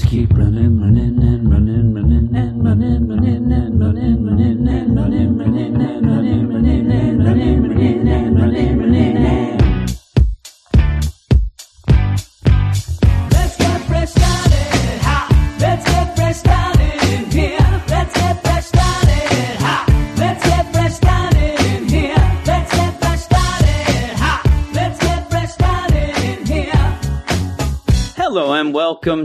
Keep running, running, and running, running, and running,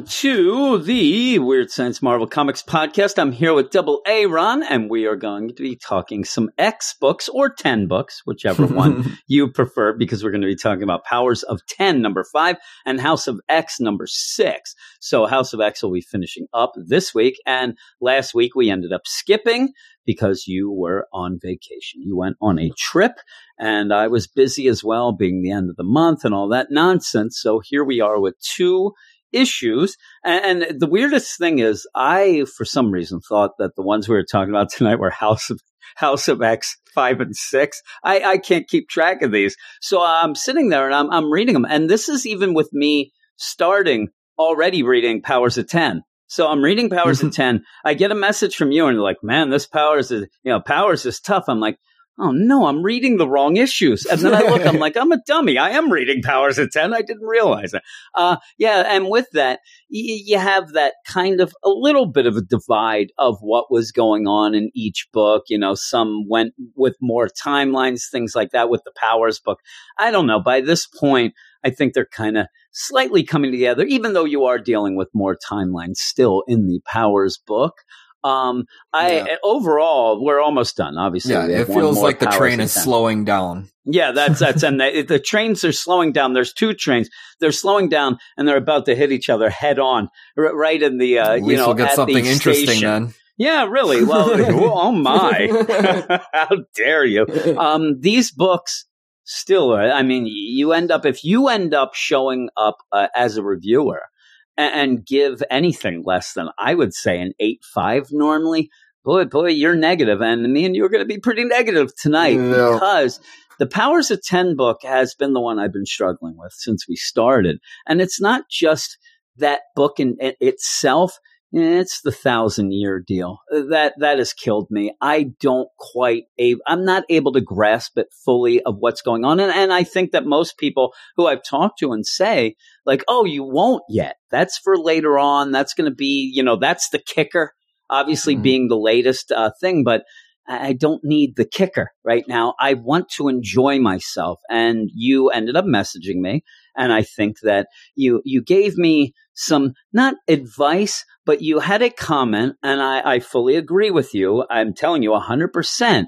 to the Weird Science Marvel Comics podcast. I'm here with Double A Ron, and we are going to be talking some X books or 10 books, whichever one you prefer, because we're going to be talking about Powers of 10, number five, and House of X, number six. So, House of X will be finishing up this week, and last week we ended up skipping because you were on vacation. You went on a trip, and I was busy as well, being the end of the month and all that nonsense. So, here we are with two issues. And, and the weirdest thing is, I, for some reason, thought that the ones we were talking about tonight were House of House of X five and six. I, I can't keep track of these, so uh, I'm sitting there and I'm I'm reading them, and this is even with me starting already reading Powers of Ten. So I'm reading Powers of mm-hmm. Ten. I get a message from you, and you're like, "Man, this Powers is you know Powers is tough." I'm like, oh no, I'm reading the wrong issues. And then I look, I'm like, I'm a dummy. I am reading Powers of 10. I didn't realize it. Uh, yeah. And with that, y- you have that kind of a little bit of a divide of what was going on in each book. You know, some went with more timelines, things like that with the Powers book. I don't know. By this point, I think they're kind of slightly coming together, even though you are dealing with more timelines still in the Powers book. Um, I Yeah. overall we're almost done. Obviously, Yeah, it feels like the train is slowing down. Yeah, that's that's and the, the trains are slowing down. There's two trains. They're slowing down and they're about to hit each other head on, r- right in the uh, At you know we'll get at something the interesting station. then. Yeah, really. Well, oh my, how dare you? Um, these books still are. I mean, you end up if you end up showing up uh, as a reviewer and, give anything less than I would say an eight five normally. Boy, boy, you're negative, and me and you are going to be pretty negative tonight No. because the Powers of 10 book has been the one I've been struggling with since we started. And it's not just that book in it itself. It's the thousand year deal that that has killed me. I don't quite, a, I'm not able to grasp it fully of what's going on, and, and I think that most people who I've talked to and say like, "Oh, you won't yet. That's for later on. That's going to be, you know, that's the kicker." Obviously, Mhm. being the latest uh, thing, but I I don't need the kicker right now. I want to enjoy myself. And you ended up messaging me. And I think that you, you gave me some, not advice, but you had a comment. And I, I fully agree with you. I'm telling you 100%.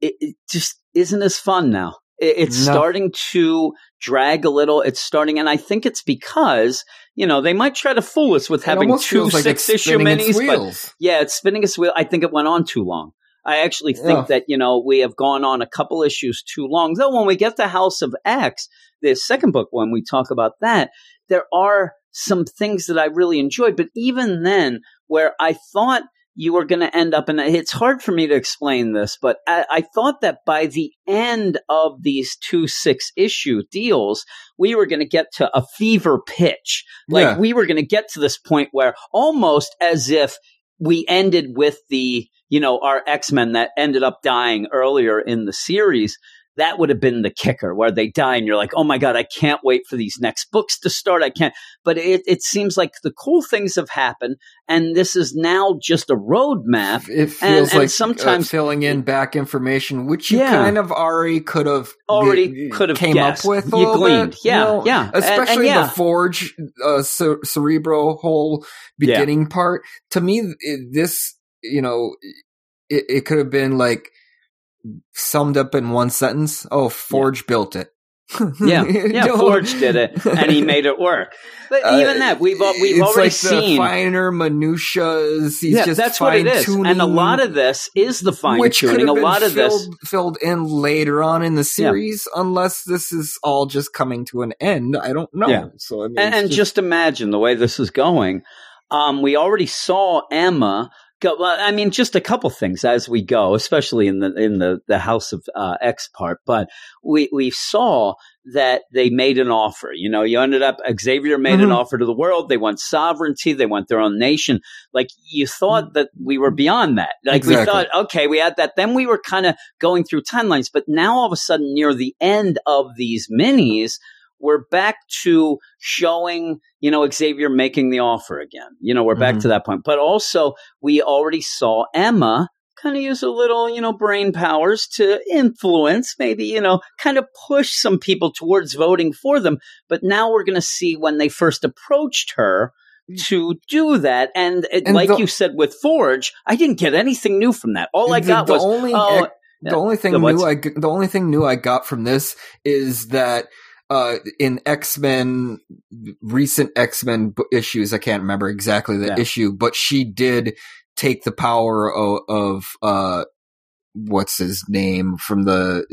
It, it just isn't as fun now. It, it's No. starting to drag a little. It's starting, and I think it's because, you know, they might try to fool us with It having two like six issue minis, but yeah, it's spinning its wheel. I think it went on too long. I actually think Yeah. that, you know, we have gone on a couple issues too long. Though when we get to House of X, the second book, when we talk about that, there are some things that I really enjoyed. But even then, where I thought you were going to end up, and it's hard for me to explain this, but I, I thought that by the end of these two six issue deals, we were going to get to a fever pitch. Like Yeah. we were going to get to this point where almost as if we ended with the, you know, our X Men that ended up dying earlier in the series. That would have been the kicker where they die and you're like, oh my God, I can't wait for these next books to start. I can't. But it, it seems like the cool things have happened and this is now just a roadmap. It feels And- and like sometimes- uh, filling in back information, which you Yeah. kind of already could have Already could have came guessed. up with. A You little gleaned. bit, Yeah, you know? yeah. And- and Especially yeah. the Forge uh, cer- Cerebro whole Yeah. beginning part. To me, it, this you know, it, it could have been like summed up in one sentence. Oh, Forge built it. Yeah, yeah. know? Forge did it, and he made it work. But Uh, even that, we've we've it's already like seen. the finer minutiae. He's yeah, just that's what it is, and a lot of this is the fine which tuning. A lot of filled, this, filled in later on in the series, unless this is all just coming to an end. I don't know. Yeah. So I mean, and, and just imagine the way this is going. Um, we already saw Emma go. Well, I mean, just a couple things as we go, especially in the in the the House of uh, X part. But we we saw that they made an offer. You know, you ended up Xavier made an Mhm. offer to the world. They want sovereignty. They want their own nation. Like you thought that we were beyond that. Like we thought, okay, we had that. Then we were kind of going through timelines. But now all of a sudden, near the end of these minis. We're back to showing, you know, Xavier making the offer again. You know, we're back Mhm. to that point. But also, we already saw Emma kind of use a little, you know, brain powers to influence, maybe, you know, kind of push some people towards voting for them. But now we're going to see when they first approached her to do that. And, it, And like the- you said with Forge, I didn't get anything new from that. All I The- got the was, only oh, the only thing The new I the only thing new I got from this is that uh in X-Men recent X-Men issues I can't remember exactly the Yeah. issue but she did take the power of, of uh what's his name from the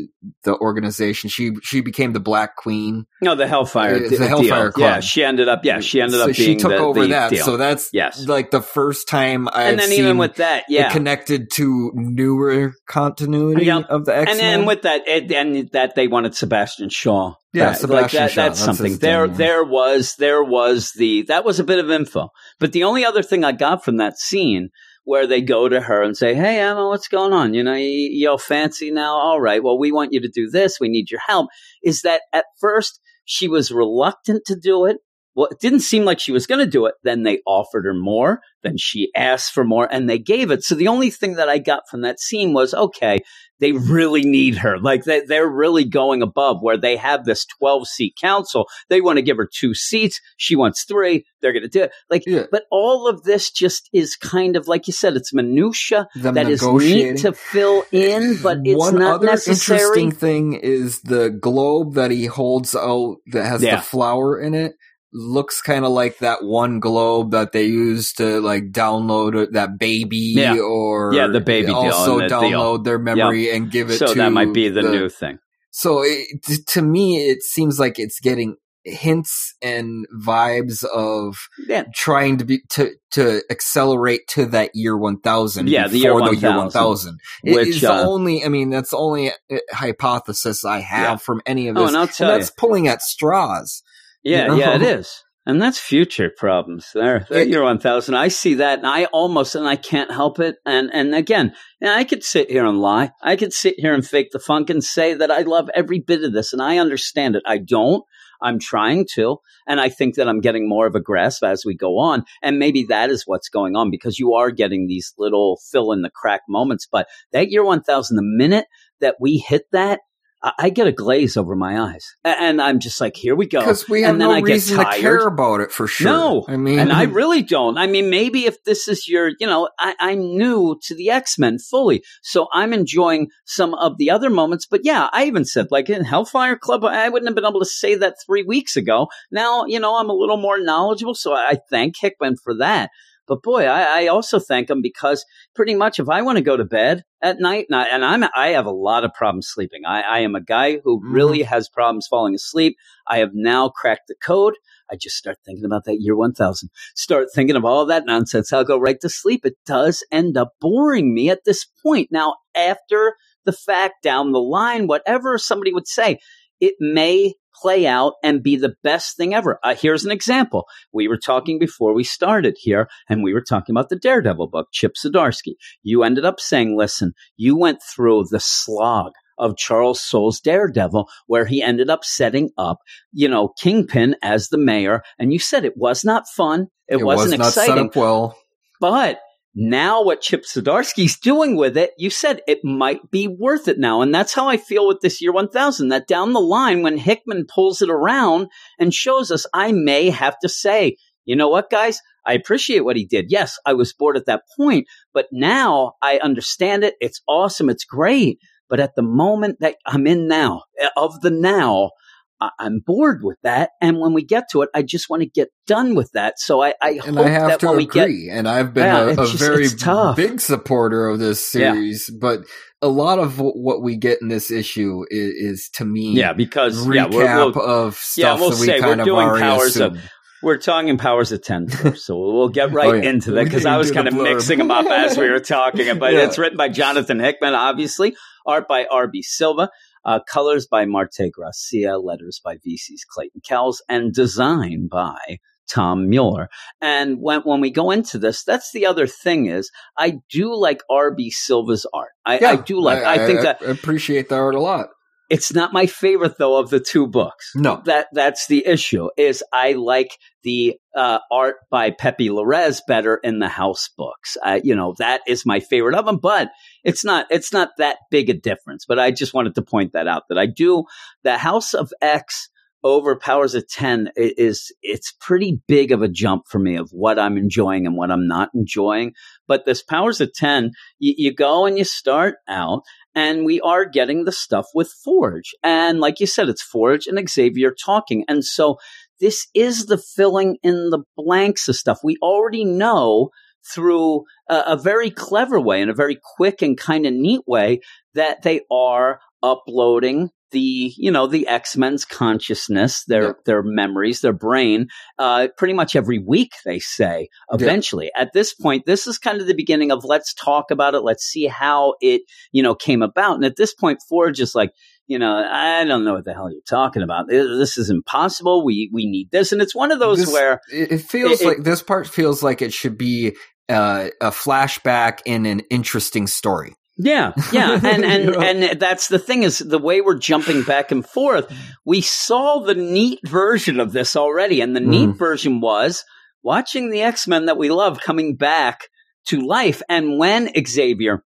the organization she she became the Black Queen no, the Hellfire, It's d- the Hellfire deal. Yeah, she ended up, yeah, she ended so up being she took the, over the that deal. so that's Yes. like the first time I've and then seen even with that, yeah, connected to newer continuity Yeah. of the X-Men and then with that, it, and that they wanted Sebastian Shaw. Yeah, back. Sebastian that, Shaw, That's, that's something. his There, thing, yeah. there was, there was the that was a bit of info. But the only other thing I got from that scene where they go to her and say, "Hey Emma, what's going on? You know, you, you all fancy now? All right. Well, we want you to do this. We need your help." Is that at first she was reluctant to do it. Well, it didn't seem like she was going to do it. Then they offered her more. Then she asked for more and they gave it. So the only thing that I got from that scene was, okay, they really need her. Like they, they're really going above where they have this 12 seat council. They want to give her two seats. She wants three. They're going to do it. Like, Yeah. but all of this just is kind of, like you said, it's minutia them that is neat to fill in, but it's One not other necessary. interesting thing is the globe that he holds out that has Yeah. the flower in it looks kind of like that one globe that they use to like download that baby Yeah. or Yeah, the baby deal also and the deal. download their memory and give it So to that might be the, new thing. so it, to me it seems like it's getting hints and vibes of Yeah. trying to be to to accelerate to that year 1000 Yeah, the year before the year 1000, 1000 It which, is the uh, only i mean that's the only uh, hypothesis i have Yeah. from any of Oh, this and I'll tell you. that's pulling at straws Yeah, yeah, it is. And that's future problems. There, there you're one thousand. I see that, and I almost, and I can't help it. And and again, and I could sit here and lie. I could sit here and fake the funk and say that I love every bit of this, and I understand it. I don't. I'm trying to, and I think that I'm getting more of a grasp as we go on. And maybe that is what's going on because you are getting these little fill in the crack moments. But that year 1000, the minute that we hit that, I, get a glaze over my eyes, and I'm just like, here we go. because we have And then no I get reason to tired. care about it for sure No, i mean and I really don't. I mean, maybe if this is your, you know, I, I'm new to the X Men fully, so I'm enjoying some of the other moments. But yeah, I even said, like in Hellfire Club, I wouldn't have been able to say that three weeks ago. Now, you know, I'm a little more knowledgeable, so I thank Hickman for that. But boy, I, I also thank them because pretty much if I want to go to bed at night, and, I, and I'm I have a lot of problems sleeping. I, I am a guy who Mhm. really has problems falling asleep. I have now cracked the code. I just start thinking about that year 1000. Start thinking of all that nonsense. I'll go right to sleep. It does end up boring me at this point. Now, after the fact, down the line, whatever somebody would say, it may play out and be the best thing ever. Uh, here's an example. We were talking before we started here, and we were talking about the Daredevil book, Chip Zdarsky. You ended up saying, listen, you went through the slog of Charles Soule's Daredevil, where he ended up setting up, you know, Kingpin as the mayor. And you said it was not fun. It, it wasn't was not exciting. set up well But now what Chip Zdarsky's doing with it, you said it might be worth it now. And that's how I feel with this year 1000, that down the line, when Hickman pulls it around and shows us, I may have to say, you know what, guys? I appreciate what he did. Yes, I was bored at that point, but now I understand it. It's awesome. It's great. But at the moment that I'm in now, of the now, I- I'm bored with that. And when we get to it, I just want to get done with that. So I, I and hope I have that to when we get agree. and I've been Yeah, a, a just- very tough. big supporter of this Yeah. series, but a lot of what we get in this issue is, is to me, Yeah, because recap yeah, we're, we'll, of Yeah, stuff we'll that we say we're of doing already powers of- we're talking powers of 10 first, so we'll get right Oh, yeah. into that because I was kind of mixing them up as we were talking. But Yeah. it's written by Jonathan Hickman, obviously, art by R.B. Silva, uh, colors by Marte Gracia, letters by VC's Clayton Cowles, and design by Tom Mueller. And when when we go into this, that's the other thing is I do like R.B. Silva's art. I, I do like. I, think that I appreciate that art a lot. It's not my favorite though of the two books No, that that's the issue is I like the uh, art by Pepe Larraz better in the house books. Uh, you know that is my favorite of them, but it's not it's not that big a difference. But I just wanted to point that out that I do the House of X over Powers of Ten i- is it's pretty big of a jump for me of what I'm enjoying and what I'm not enjoying. But this Powers of Ten, you, you go and you start out and we are getting the stuff with Forge. And like you said, it's Forge and Xavier talking. And so this is the filling in the blanks of stuff we already know through a, a very clever way and a very quick and kind of neat way that they are uploading the you know the x-men's consciousness their Yeah. their memories their brain uh pretty much every week they say eventually. At this point this is kind of the beginning of let's talk about it let's see how it you know came about. And at this point forge is just like you know i don't know what the hell you're talking about. This is impossible. We we need this. And it's one of those This- where it, it feels It- it- like this part feels like it should be uh, a flashback in an interesting story. Yeah, yeah, and and and that's the thing is the way we're jumping back and forth. We saw the neat version of this already, and the neat Mm. version was watching the X Men that we love coming back to life. And when Xavier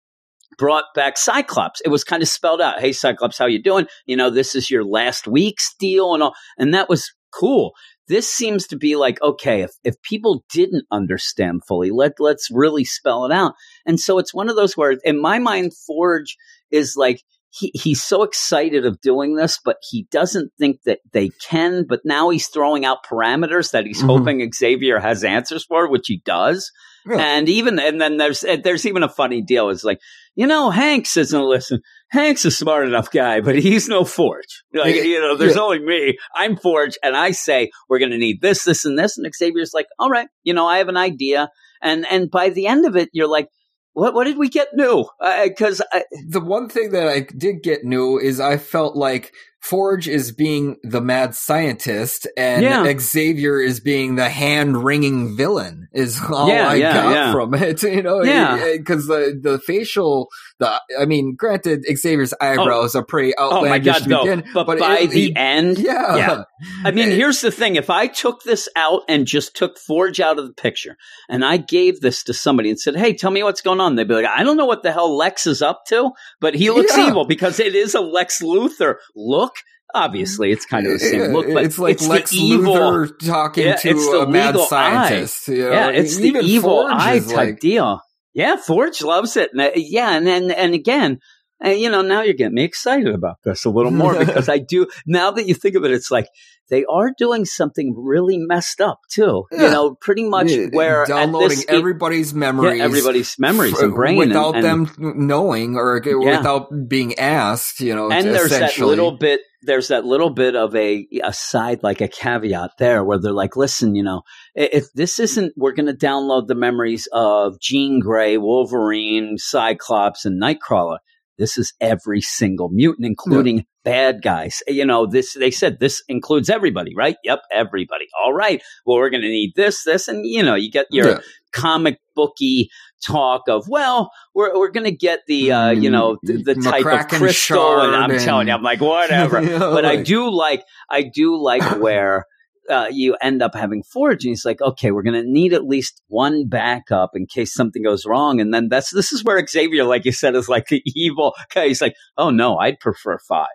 brought back Cyclops, it was kind of spelled out. Hey, Cyclops, how you doing? You know, this is your last week's deal, and all, and that was cool. This seems to be like okay, if if people didn't understand fully, let let's really spell it out. And so it's one of those where, in my mind, Forge is like he, he's so excited of doing this, but he doesn't think that they can. But now he's throwing out parameters that he's Mhm. hoping Xavier has answers for, which he does. Yeah. And even and then there's there's even a funny deal. It's like you know Hanks isn't listen. Hank's a smart enough guy, but he's no Forge. Like you know, there's yeah. only me. I'm Forge, and I say we're going to need this, this, and this. And Xavier's like, all right, you know, I have an idea. And and by the end of it, you're like, what what did we get new? Uh, because The one thing that I did get new is I felt like Forge is being the mad scientist and Yeah. Xavier is being the hand wringing villain is all Yeah, I yeah, got from it. You know, Yeah. because the the facial, the I mean, granted, Xavier's eyebrows oh. are pretty outlandish oh my god, to no! begin, But, by it- the he- end, yeah. I mean, here's the thing: if I took this out and just took Forge out of the picture, and I gave this to somebody and said, "Hey, tell me what's going on," they'd be like, "I don't know what the hell Lex is up to, but he looks evil because it is a Lex Luthor look." Obviously, it's kind of the same look, but it's like it's Lex the evil. Luthor talking Yeah, to it's the a mad scientist. you know? yeah, it's the evil Forge eye type like- deal. Yeah, Forge loves it. And, yeah, and and, and again, uh, you know, now you're getting me excited about this a little more because I do. Now that you think of it, it's like they are doing something really messed up too. You know, pretty much Yeah, where downloading this, everybody's memories, yeah, everybody's memories f- and brain without and, and, them knowing or Yeah. without being asked. You know, and there's that little bit there's that little bit of a side like a caveat there where they're like listen you know if this isn't we're going to download the memories of jean grey wolverine cyclops and nightcrawler this is every single mutant including bad guys. You know this they said this includes everybody right? Yep everybody. All right well we're going to need this this and you know you get your Yeah. comic booky talk of well we're we're going to get the uh you know the, the type of crystal and I'm shard telling you I'm like whatever. You know, but I do like I do like where uh, you end up having Forge, and he's like, okay, we're going to need at least one backup in case something goes wrong, and then that's this is where Xavier, like you said, is like the evil guy. He's like, oh no, I'd prefer five.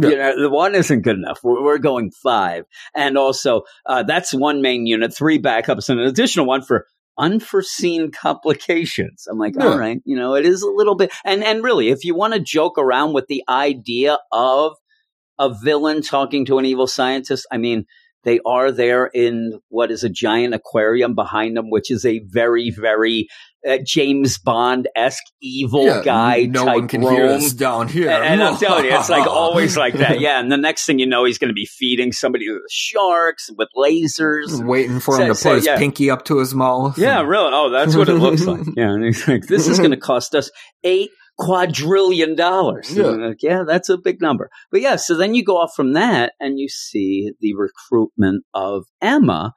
Yeah. You know, the one isn't good enough. We're, we're going five, and also uh, that's one main unit, three backups, and an additional one for unforeseen complications. I'm like, Yeah. all right, you know, it is a little bit, and and really, if you want to joke around with the idea of a villain talking to an evil scientist, I mean, They are there in what is a giant aquarium behind them, which is a very, very uh, James Bond esque evil Yeah, guy no type one can room. hear us down here. And, and I'm telling you, it's like always like that. Yeah. And the next thing you know, he's going to be feeding somebody with sharks, with lasers. waiting for him to put his yeah. pinky up to his mouth. Yeah, really. Oh, that's what it looks like. Yeah. And he's like, this is going to cost us eight quadrillion dollars. Yeah. Like, yeah, that's a big number. But yeah, so then you go off from that and you see the recruitment of Emma.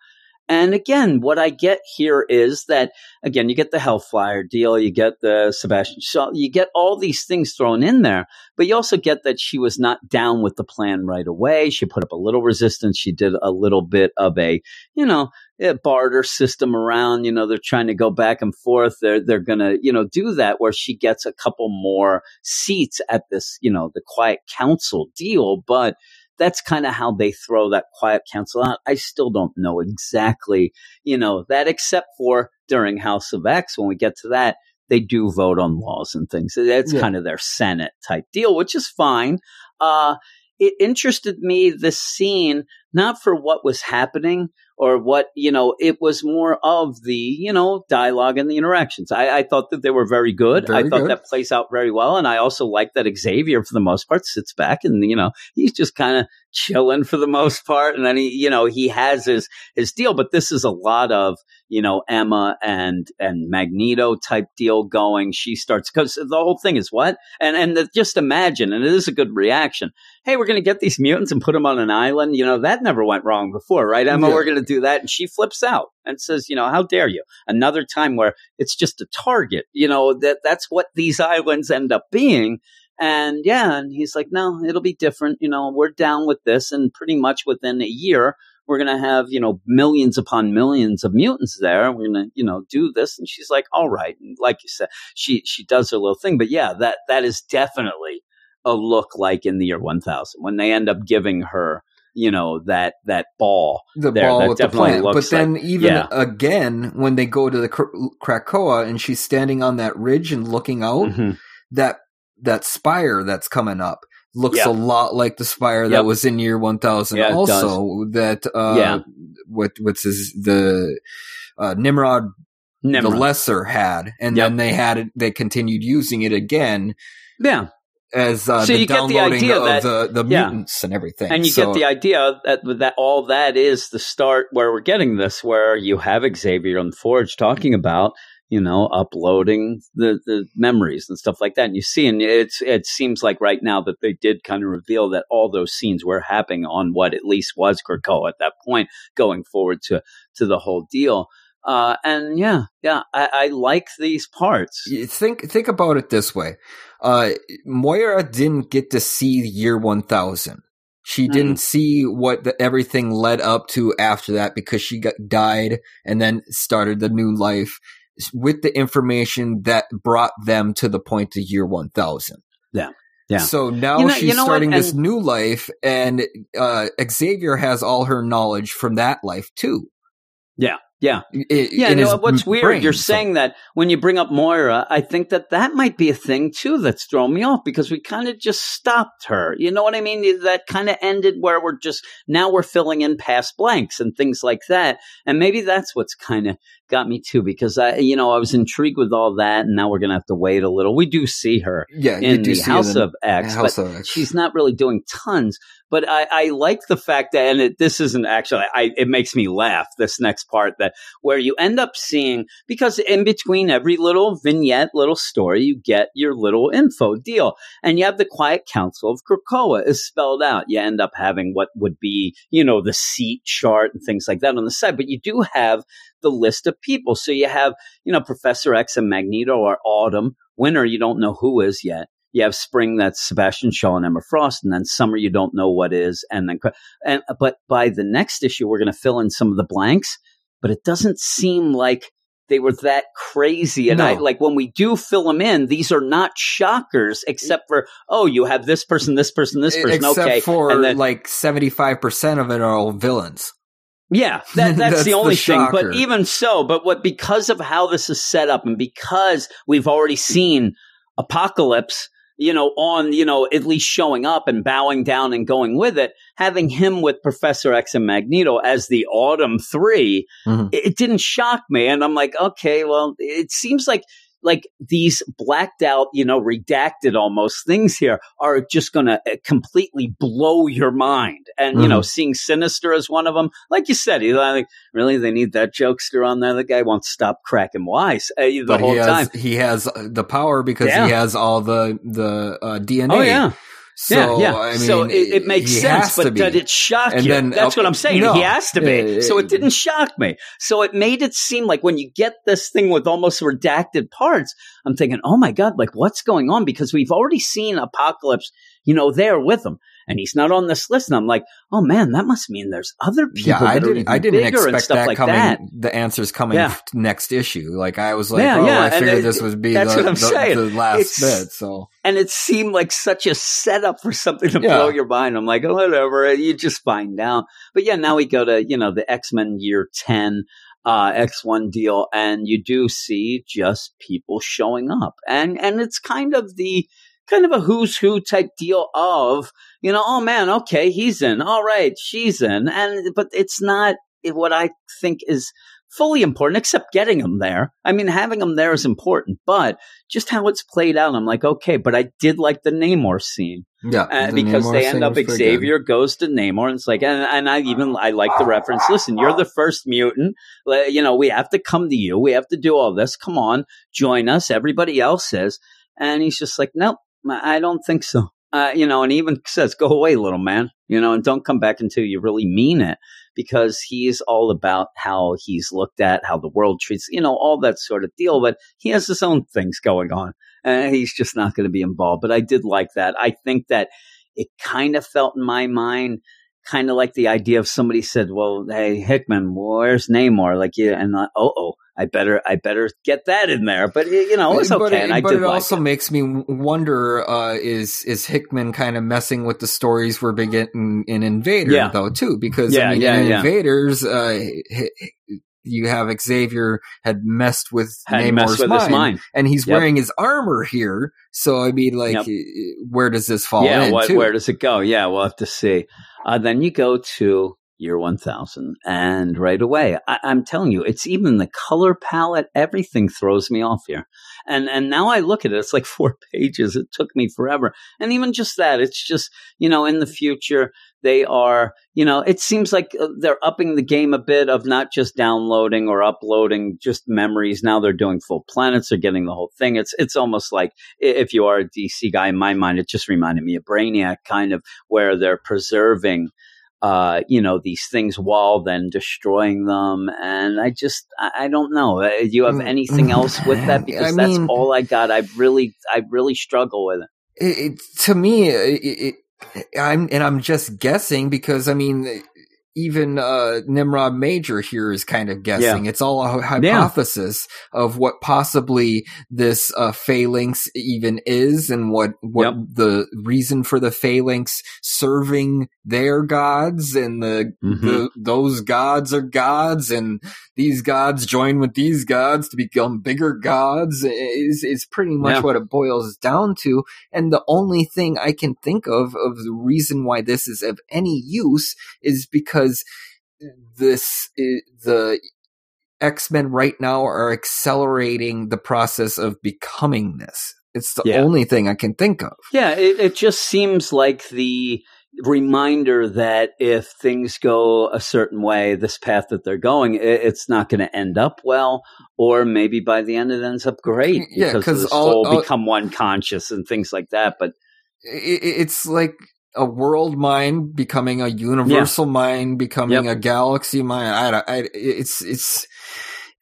And again, what I get here is that again, you get the Hellfire deal, you get the Sebastian Shaw, you get all these things thrown in there, but you also get that she was not down with the plan right away. She put up a little resistance. She did a little bit of a, you know, a barter system around. You know, they're trying to go back and forth. They're they're gonna, you know, do that where she gets a couple more seats at this, you know, the Quiet Council deal, but that's kind of how they throw that quiet council out. I still don't know exactly, you know, that except for during House of X, when we get to that, they do vote on laws and things. That's Yeah. kind of their Senate type deal, which is fine. Uh, it interested me, this scene, not for what was happening or what, you know, it was more of the, you know, dialogue and the interactions. I, I thought that they were very good. I thought good. that plays out very well. And I also like that Xavier, for the most part, sits back and, you know, he's just kind of chilling for the most part. And then he, you know, he has his, his deal, but this is a lot of, you know, Emma and, and Magneto type deal going. She starts, cause the whole thing is what? And, and the, just imagine, and it is a good reaction. Hey, we're going to get these mutants and put them on an island. You know, that never went wrong before, right? Emma, Yeah. we're going to do that. And she flips out and says, you know, how dare you? Another time where it's just a target, you know, that that's what these islands end up being. And yeah, and he's like, no, it'll be different. You know, we're down with this. And pretty much within a year, we're going to have, you know, millions upon millions of mutants there. We're going to, you know, do this. And she's like, all right. And like you said, she, she does her little thing. But yeah, that, that is definitely a look like in the year 1000 when they end up giving her, you know, that, that ball. the there, ball that with the plant. But then like- even yeah. again, when they go to the Kr- Krakoa and she's standing on that ridge and looking out, Mhm. that that spire that's coming up looks Yeah. a lot like the spire Yep. that was in year 1000 Yeah, also that uh Yeah. what what's his the uh Nimrod, Nimrod. the lesser had and Yep. then they had it they continued using it again yeah. as uh So the you get the idea of that- the the yeah. mutants and everything And you So- get the idea that that all that is the start where we're getting this, where you have Xavier on Forge talking about, you know, uploading the, the memories and stuff like that. And you see, and it's it seems like right now that they did kind of reveal that all those scenes were happening on what at least was Krakoa at that point, going forward to to the whole deal. Uh, and yeah, yeah, I, I like these parts. Think think about it this way. Uh Moira didn't get to see year 1000. She Mm. didn't see what the, everything led up to after that because she got died and then started the new life with the information that brought them to the point of year 1000. Yeah. Yeah. So now You know- she's you know starting this new life and uh Xavier has all her knowledge from that life too. Yeah, yeah. I- Yeah, no, what's weird, brain, you're so- saying that when you bring up Moira, I think that that might be a thing too that's thrown me off because we kind of just stopped her. You know what I mean? That kind of ended where we're just, now we're filling in past blanks and things like that. And maybe that's what's kind of got me too because I, you know, I was intrigued with all that and now we're going to have to wait a little. We do see her yeah, in the House of X, House but of X. she's not really doing tons. But I, I like the fact that, and it, this isn't actually, I, it makes me laugh. This next part that where you end up seeing because in between every little vignette, little story, you get your little info deal, and you have the Quiet Council of Krakoa is spelled out. You end up having what would be, you know, the seat chart and things like that on the side, but you do have the list of people. So you have, you know, Professor X and Magneto are Autumn. Winter, you don't know who is yet. You have spring that's Sebastian Shaw and Emma Frost, and then summer you don't know what is, and then and but by the next issue we're going to fill in some of the blanks, but it doesn't seem like they were that crazy. And I like when we do fill them in, these are not shockers, except for oh, you have this person, this person, this person. Except okay, for and then, like seventy five percent of it are all villains. yeah, that, that's, That's the the only thing. shocker. But even so, but what because of how this is set up and because we've already seen Apocalypse, you know, on you know at least showing up and bowing down and going with it, having him with Professor X and Magneto as the Autumn 3 Mhm. it, it didn't shock me and I'm like okay well it seems like like these blacked out, you know, redacted almost things here are just going to completely blow your mind. And, you know, seeing Sinister as one of them, like you said, he's like, really, they need that jokester on there. The guy won't stop cracking wise uh, the but whole he has time. he has uh, the power because Yeah. he has all the the uh, DNA. Oh, yeah. So, yeah, yeah. I mean, so it, it makes sense, but did it shock And you? then- That's oh, what I'm saying. no. he has to be. So it didn't shock me. So it made it seem like when you get this thing with almost redacted parts, I'm thinking, oh my God, like what's going on? Because we've already seen Apocalypse, you know, there with him. And he's not on this list. And I'm like, oh man, that must mean there's other people yeah, I didn't. I didn't expect that like coming. that. The answers coming Yeah. next issue. Like I was like, Yeah, oh, yeah, I figured it- this would be that's the, what I'm the, saying. the last It's- bit. So and it seemed like such a setup for something to blow your mind. I'm like, oh, whatever, you just find out. But yeah, now we go to you know the X Men Year Ten, uh, X One deal, and you do see just people showing up, and and it's kind of the kind of a who's who type deal of you know, oh man, okay, he's in, all right, she's in, and but it's not what I think is fully important, except getting them there. I mean, having them there is important, but just how it's played out, I'm like, okay, but I did like the Namor scene yeah, uh, the because Namor they end up good. Xavier goes to Namor and it's like, and, and I even I like the reference. Listen, you're the first mutant. You know, we have to come to you. We have to do all this. Come on, join us. Everybody else says, and he's just like, nope, I don't think so. Uh, you know, and even says, "Go away, little man," you know, and don't come back until you really mean it, because he's all about how he's looked at, how the world treats, you know, all that sort of deal. But he has his own things going on, and he's just not going to be involved. But I did like that. I think that it kind of felt in my mind, kind of like the idea of somebody said, "Well, hey Hickman, where's Namor?" Like, yeah, and uh, oh, oh, I better, I better get that in there. But you know, it's okay, but it, and I but it like also it. makes me wonder: uh, is is Hickman kind of messing with the stories we're beginning in Invader Yeah. though too? Because Yeah, I mean, yeah, in. Invaders, uh, you have Xavier had messed with Had Namor's messed with mind, mind. and he's Yep. wearing his armor here. So I mean, like, Yep. uh, where does this fall yeah, what, where does it go? Yeah, we'll have to see. Uh, then you go to year 1000, and right away, I, I'm telling you, it's even the color palette, everything throws me off here. And and now I look at it, it's like four pages. It took me forever. And even just that, it's just, you know, in the future, they are, you know, it seems like uh, they're upping the game a bit of not just downloading or uploading just memories. Now they're doing full planets, they're getting the whole thing. It's it's almost like if you are a DC guy, in my mind, it just reminded me of Brainiac, kind of where they're preserving uh, you know, these things while then destroying them. And I just, I, I don't know. Uh, Do you have Mm, anything else with that? I Because that's mean- all I got. I really, I really struggle with it. it, to me, it, it, I'm and I'm just guessing because I mean, even uh, Nimrod Major here is kind of guessing. It's all a hypothesis of what possibly this uh, phalanx even is, and what what Yep. the reason for the phalanx serving their gods, and the, Mm-hmm. the those gods are gods, and these gods join with these gods to become bigger gods. Is is pretty much Yeah. what it boils down to. And the only thing I can think of of the reason why this is of any use is because this i the X Men right now are accelerating the process of becoming this. It's the Yeah. only thing I can think of. Yeah, it, it just seems like the reminder that if things go a certain way, this path that they're going, it, it's not going to end up well, or maybe by the end it ends up great Yeah, because 'cause the all- soul all- become one conscious and things like that. But It's like a world mind becoming a universal mind, becoming Yep. a galaxy mind. I, I, it's it's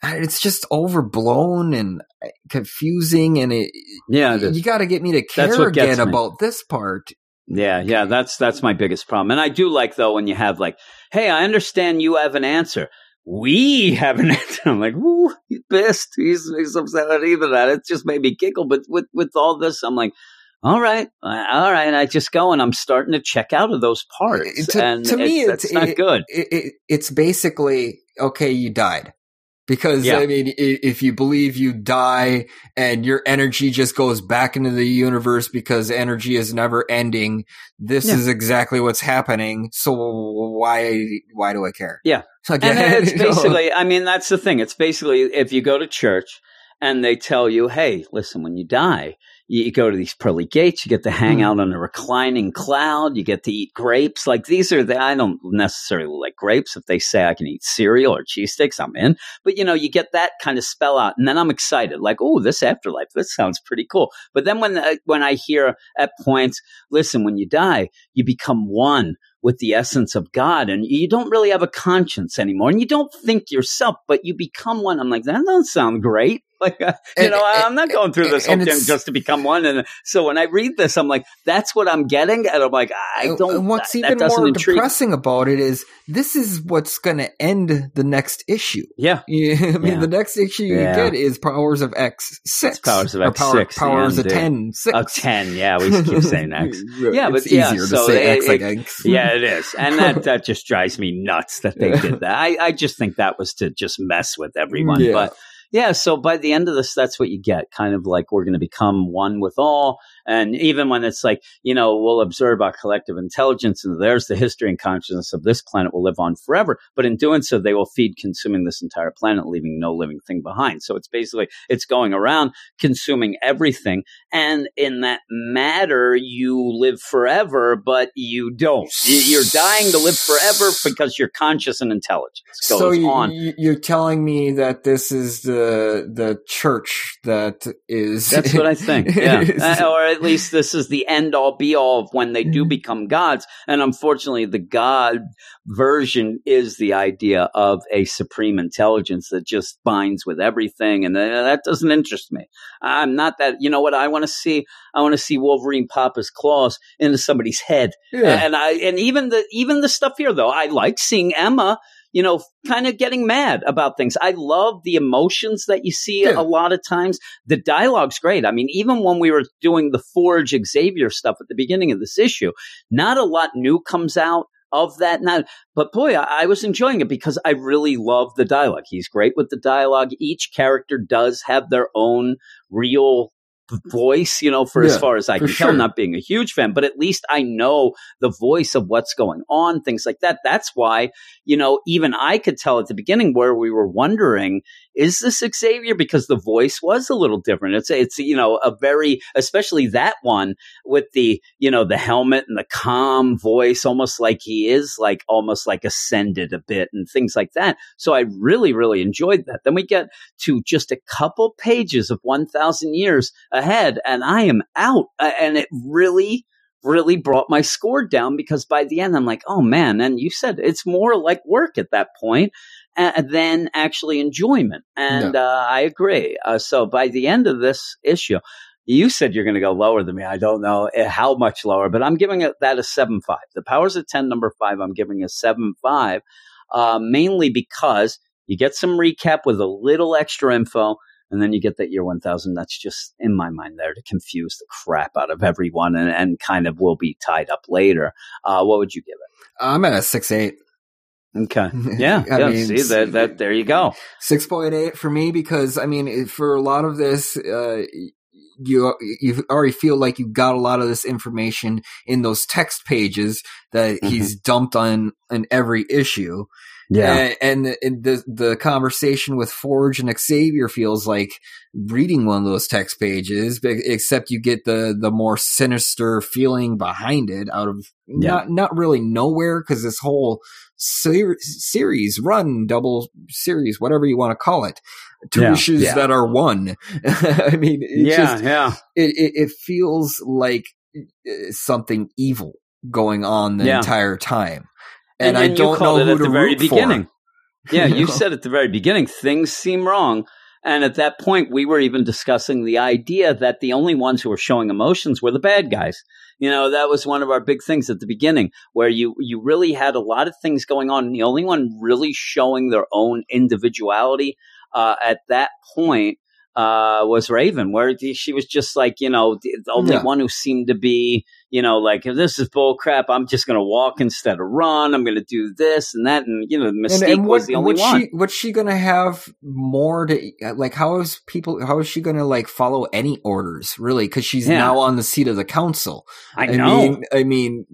it's just overblown and confusing, and it, yeah, it you got to get me to care again about this part. Yeah, yeah, that's that's my biggest problem. And I do like though when you have like, hey, I understand you have an answer. We have an answer. I'm like, woo, he's pissed. He's he's upset at even that. It just made me giggle. But with with all this, I'm like, all right, all right. I just go and I'm starting to check out of those parts. To- and to me, it's, not it- good. It, it, it's basically okay. You died. Because Yeah. I mean, if you believe you die and your energy just goes back into the universe because energy is never ending, this Yeah. is exactly what's happening. So why why do I care? Yeah. Again, And it's know? basically, I mean, that's the thing. It's basically if you go to church and they tell you, hey, listen, when you die, you, go to these pearly gates, you get to hang Hmm. out on a reclining cloud, you get to eat grapes. Like these are the, I don't necessarily like grapes. If they say I can eat cereal or cheese sticks, I'm in. But you know, you get that kind of spell out and then I'm excited. Like, oh, this afterlife, this sounds pretty cool. But then when, uh, when I hear at points, listen, when you die, you become one with the essence of God and you don't really have a conscience anymore and you don't think yourself, but you become one. I'm like, that doesn't sound great. Like, uh, you And- know, and- I'm not going through this whole thing just to become one. And so when I read this, I'm like, that's what I'm getting. And I'm like, I don't, and what's that, even that more intrigue. depressing about it is this is what's going to end the next issue. Yeah. Yeah, I mean, Yeah. the next issue you Yeah. get is Powers of X six, Powers of X Power- six, Powers of end, ten six. A 10. Yeah. We keep saying X. Yeah, but it's yeah, easier so to say it- X, it- I guess. yeah, it is. And that, that just drives me nuts that they did that. I, I just think that was to just mess with everyone. Yeah. But yeah, so by the end of this, that's what you get. Kind of like we're going to become one with all. And even when it's like, you know, we'll observe our collective intelligence and there's the history and consciousness of this planet will live on forever. But in doing so, they will feed consuming this entire planet, leaving no living thing behind. So it's basically, it's going around consuming everything. And in that matter, you live forever, but you don't. You- You're dying to live forever because you're conscious and intelligence goes so you, on. you- you're telling me that this is the the church that is That's what I think. Yeah. Uh, or at least this is the end all be all of when they Mm-hmm. do become gods. And unfortunately, the God version is the idea of a supreme intelligence that just binds with everything. And that doesn't interest me. I'm not that, you know what I want to see? I want to see Wolverine pop his claws into somebody's head. yeah. And I, and even the, even the stuff here though, I like seeing Emma, you know, kind of getting mad about things. I love the emotions that you see Yeah. a lot of times. The dialogue's great. I mean, even when we were doing the Forge Xavier stuff at the beginning of this issue, not a lot new comes out of that. Not, but boy, I, I was enjoying it because I really love the dialogue. He's great with the dialogue. Each character does have their own real voice, you know, for as far as I can tell, sure. not being a huge fan, but at least I know the voice of what's going on, things like that. That's why, you know, even I could tell at the beginning where we were wondering, is this Xavier? Because the voice was a little different. It's, it's, you know, a very, especially that one with the, you know, the helmet and the calm voice, almost like he is like, almost like ascended a bit and things like that. So I really, really enjoyed that. Then we get to just a couple pages of 1000 years ahead and I am out. And it really, really brought my score down because by the end I'm like, oh man, and you said it's more like work at that point uh, than actually enjoyment. And uh, I agree. Uh, so by the end of this issue, you said you're going to go lower than me. I don't know uh, how much lower, but I'm giving it that a seven five. The powers of ten, number five, I'm giving a seven five, uh, mainly because you get some recap with a little extra info, and then you get that year 1000 that's just in my mind there to confuse the crap out of everyone and, and kind of will be tied up later uh, what would you give it? I'm at a six eight. Okay yeah, I yeah mean, see that, that there you go Six point eight for me because I mean for a lot of this, uh, you you already feel like you got a lot of this information in those text pages that Mm-hmm. he's dumped on in every issue. and, and, and the the conversation with Forge and Xavier feels like reading one of those text pages, except you get the the more sinister feeling behind it out of Yeah. not not really nowhere because this whole ser- series run double series whatever you want to call it to Yeah. wishes Yeah. that are one. I mean, it yeah just yeah it, it it feels like uh, something evil going on the Yeah. entire time. and, And, I don't know it who at to the very root for. beginning yeah You you said at the very beginning things seem wrong and at that point we were even discussing the idea that the only ones who were showing emotions were the bad guys. You know that was one of our big things at the beginning where you you really had a lot of things going on and the only one really showing their own individuality uh, at that point uh, was Raven, where she was just like, you know, the only Yeah. one who seemed to be, you know, like, this is bull crap. I'm just going to walk instead of run. I'm going to do this and that. And, you know, Mystique was the only one. She, what's she gonna have more to like? How is people? How is she gonna like follow any orders? Really? Because she's Yeah. now on the seat of the council. I know. mean, I mean,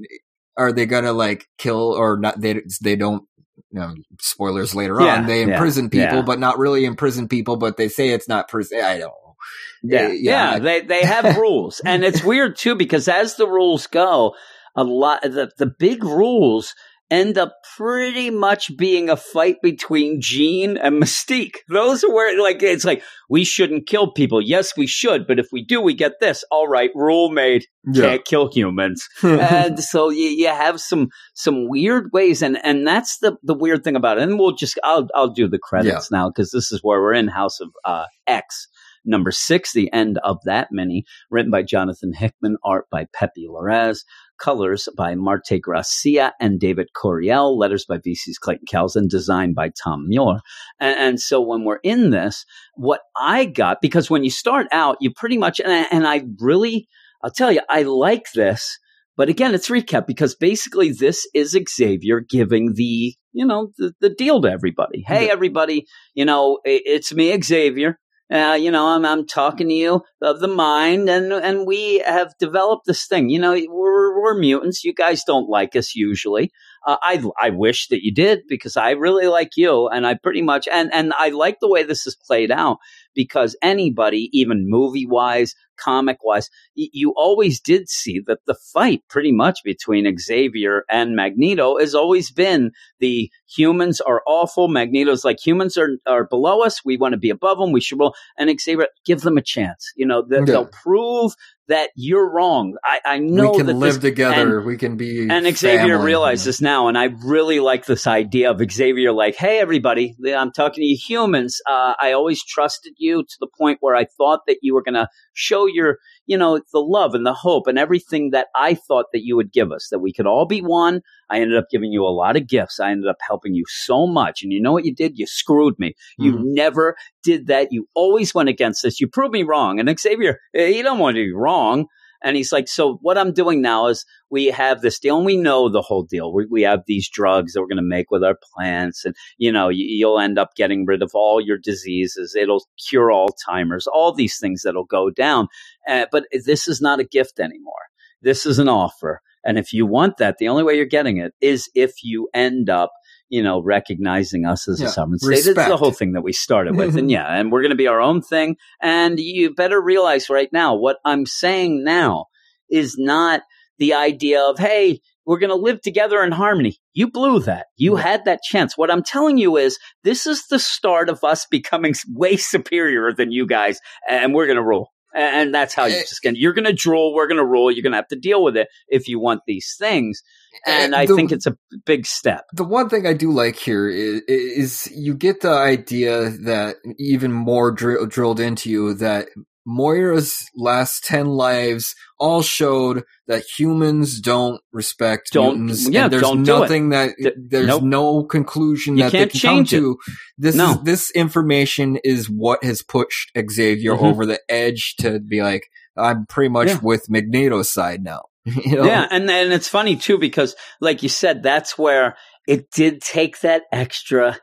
are they gonna like kill or not? They they don't. You know, spoilers later Yeah, on. They yeah, imprison people, yeah. but not really imprison people. But they say it's not prison. I don't know. Yeah, yeah, I- they they have rules, and it's weird too because as the rules go, a lot the the big rules end up pretty much being a fight between Jean and Mystique. Those are where like it's like we shouldn't kill people. Yes, we should, but if we do, we get this. All right, rule made. Can't kill humans and so you, you have some some weird ways and and that's the the weird thing about it and we'll just i'll i'll do the credits now because this is where we're in house of uh x number six the end of that mini written by jonathan hickman art by pepe larraz colors by marte gracia and david curiel letters by vc's clayton and designed by tom muir and, and so when we're in this what i got because when you start out you pretty much and I, and I really I'll tell you, I like this, but again, it's recap because basically this is Xavier giving the, you know, the, the deal to everybody. Hey, everybody, you know, it's me, Xavier. Uh, you know, I'm, I'm talking to you of the mind and, and we have developed this thing. You know, we're, we're mutants. You guys don't like us usually. Uh, I, I wish that you did because I really like you and I pretty much, and, and I like the way this is played out because anybody, even movie wise, comic wise, y- you always did see that the fight pretty much between Xavier and Magneto has always been the humans are awful. Magneto's like humans are, are below us. We want to be above them. We should roll. And Xavier, give them a chance. You know, they, Yeah. they'll prove that you're wrong. I, I know we can that live this, together. we can be and Xavier family. realizes now, and I really like this idea of Xavier like, hey, everybody, I'm talking to you humans. Uh, I always trusted you to the point where I thought that you were going to show your, you know, the love and the hope and everything that I thought that you would give us, that we could all be one. I ended up giving you a lot of gifts. I ended up helping you so much. And you know what you did? You screwed me. You Mhm. never did that. You always went against this. You proved me wrong. And Xavier, eh, you don't want to be wrong. And he's like, so what I'm doing now is we have this deal and we know the whole deal. We, we have these drugs that we're going to make with our plants and, you know, you, you'll end up getting rid of all your diseases. It'll cure Alzheimer's, all these things that'll go down. Uh, but this is not a gift anymore. This is an offer. And if you want that, the only way you're getting it is if you end up, you know, recognizing us as Yeah, a sovereign state. It's the whole thing that we started with. and yeah, and we're going to be our own thing. And you better realize right now what I'm saying now is not the idea of, hey, we're going to live together in harmony. You blew that. You Yeah. had that chance. What I'm telling you is this is the start of us becoming way superior than you guys, and we're going to rule. And that's how you're Eh. just going to, you're going to drool. We're going to rule. You're going to have to deal with it if you want these things. And Eh, I the- think it's a big step. the one thing I do like here is, is you get the idea that even more drill, drilled into you that Moira's last 10 lives all showed that humans don't respect Don't- mutants. yeah, and there's don't do nothing that Th- there's nope. no conclusion You that they can come it. to. This No. is this information is what has pushed Xavier Mhm. over the edge to be like, I'm pretty much Yeah. with Magneto's side now. you know? Yeah, and and it's funny too because, like you said, that's where it did take that extra,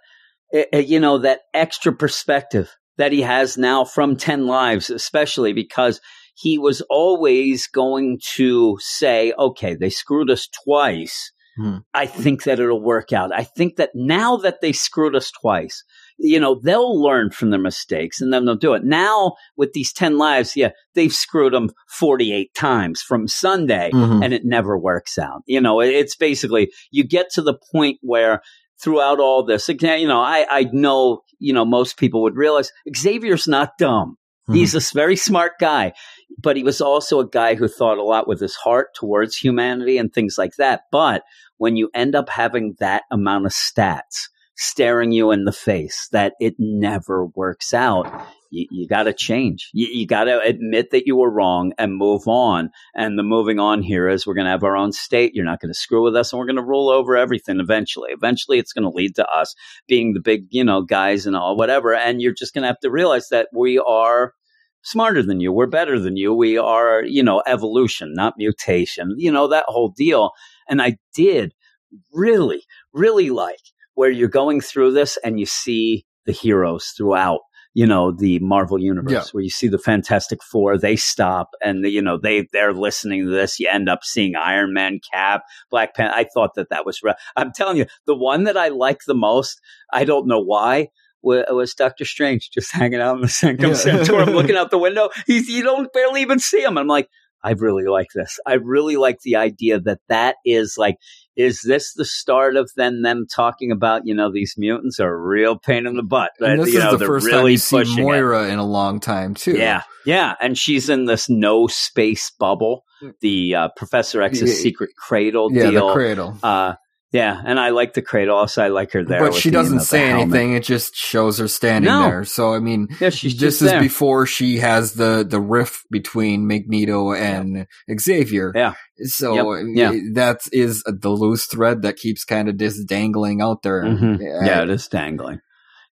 eh, eh, you know, that extra perspective that he has now from Ten Lives, especially because he was always going to say, "Okay, they screwed us twice." Hmm. I think that it'll work out. I think that now that they screwed us twice, you know, they'll learn from their mistakes and then they'll do it. Now with these 10 lives, yeah, they've screwed them 48 times from Sunday Mhm. and it never works out. You know, it's basically you get to the point where throughout all this, again, you know, I, I know, you know, most people would realize Xavier's not dumb. Hmm. He's a very smart guy, but he was also a guy who thought a lot with his heart towards humanity and things like that. But when you end up having that amount of stats staring you in the face, that it never works out, you, you got to change. You, you got to admit that you were wrong and move on. And the moving on here is we're going to have our own state. You're not going to screw with us, and we're going to rule over everything eventually. Eventually, it's going to lead to us being the big, you know, guys and all whatever. And you're just going to have to realize that we are smarter than you. We're better than you. We are, you know, evolution, not mutation. You know that whole deal. And I did really, really like where you're going through this and you see the heroes throughout you know the Marvel universe Yeah. where you see the Fantastic Four they stop and the, you know they they're listening to this you end up seeing Iron Man Cap Black Panther I thought that that was re- I'm telling you the one that I like the most I don't know why wa- was Doctor Strange just hanging out in the Sanctum Yeah. Sanctorum looking out the window he's you don't barely even see him I'm like I really like this I really like the idea that that is like is this the start of then them talking about you know these mutants are a real pain in the butt that, this you is know, the they're first time really you see pushing it. Moira in a long time too. Yeah, yeah, and she's in this no space bubble, the uh, Professor X's Yeah. secret cradle yeah, deal. the cradle. uh, yeah, and I like the cradle. Also, I like her there, but she doesn't say helmet. anything. It just shows her standing No. there. So I mean, Yeah, she's this just is there. before she has the the rift between Magneto and Xavier. Yeah. So Yep. Yeah. that is the loose thread that keeps kind of just dangling out there. Mhm. yeah, it is dangling.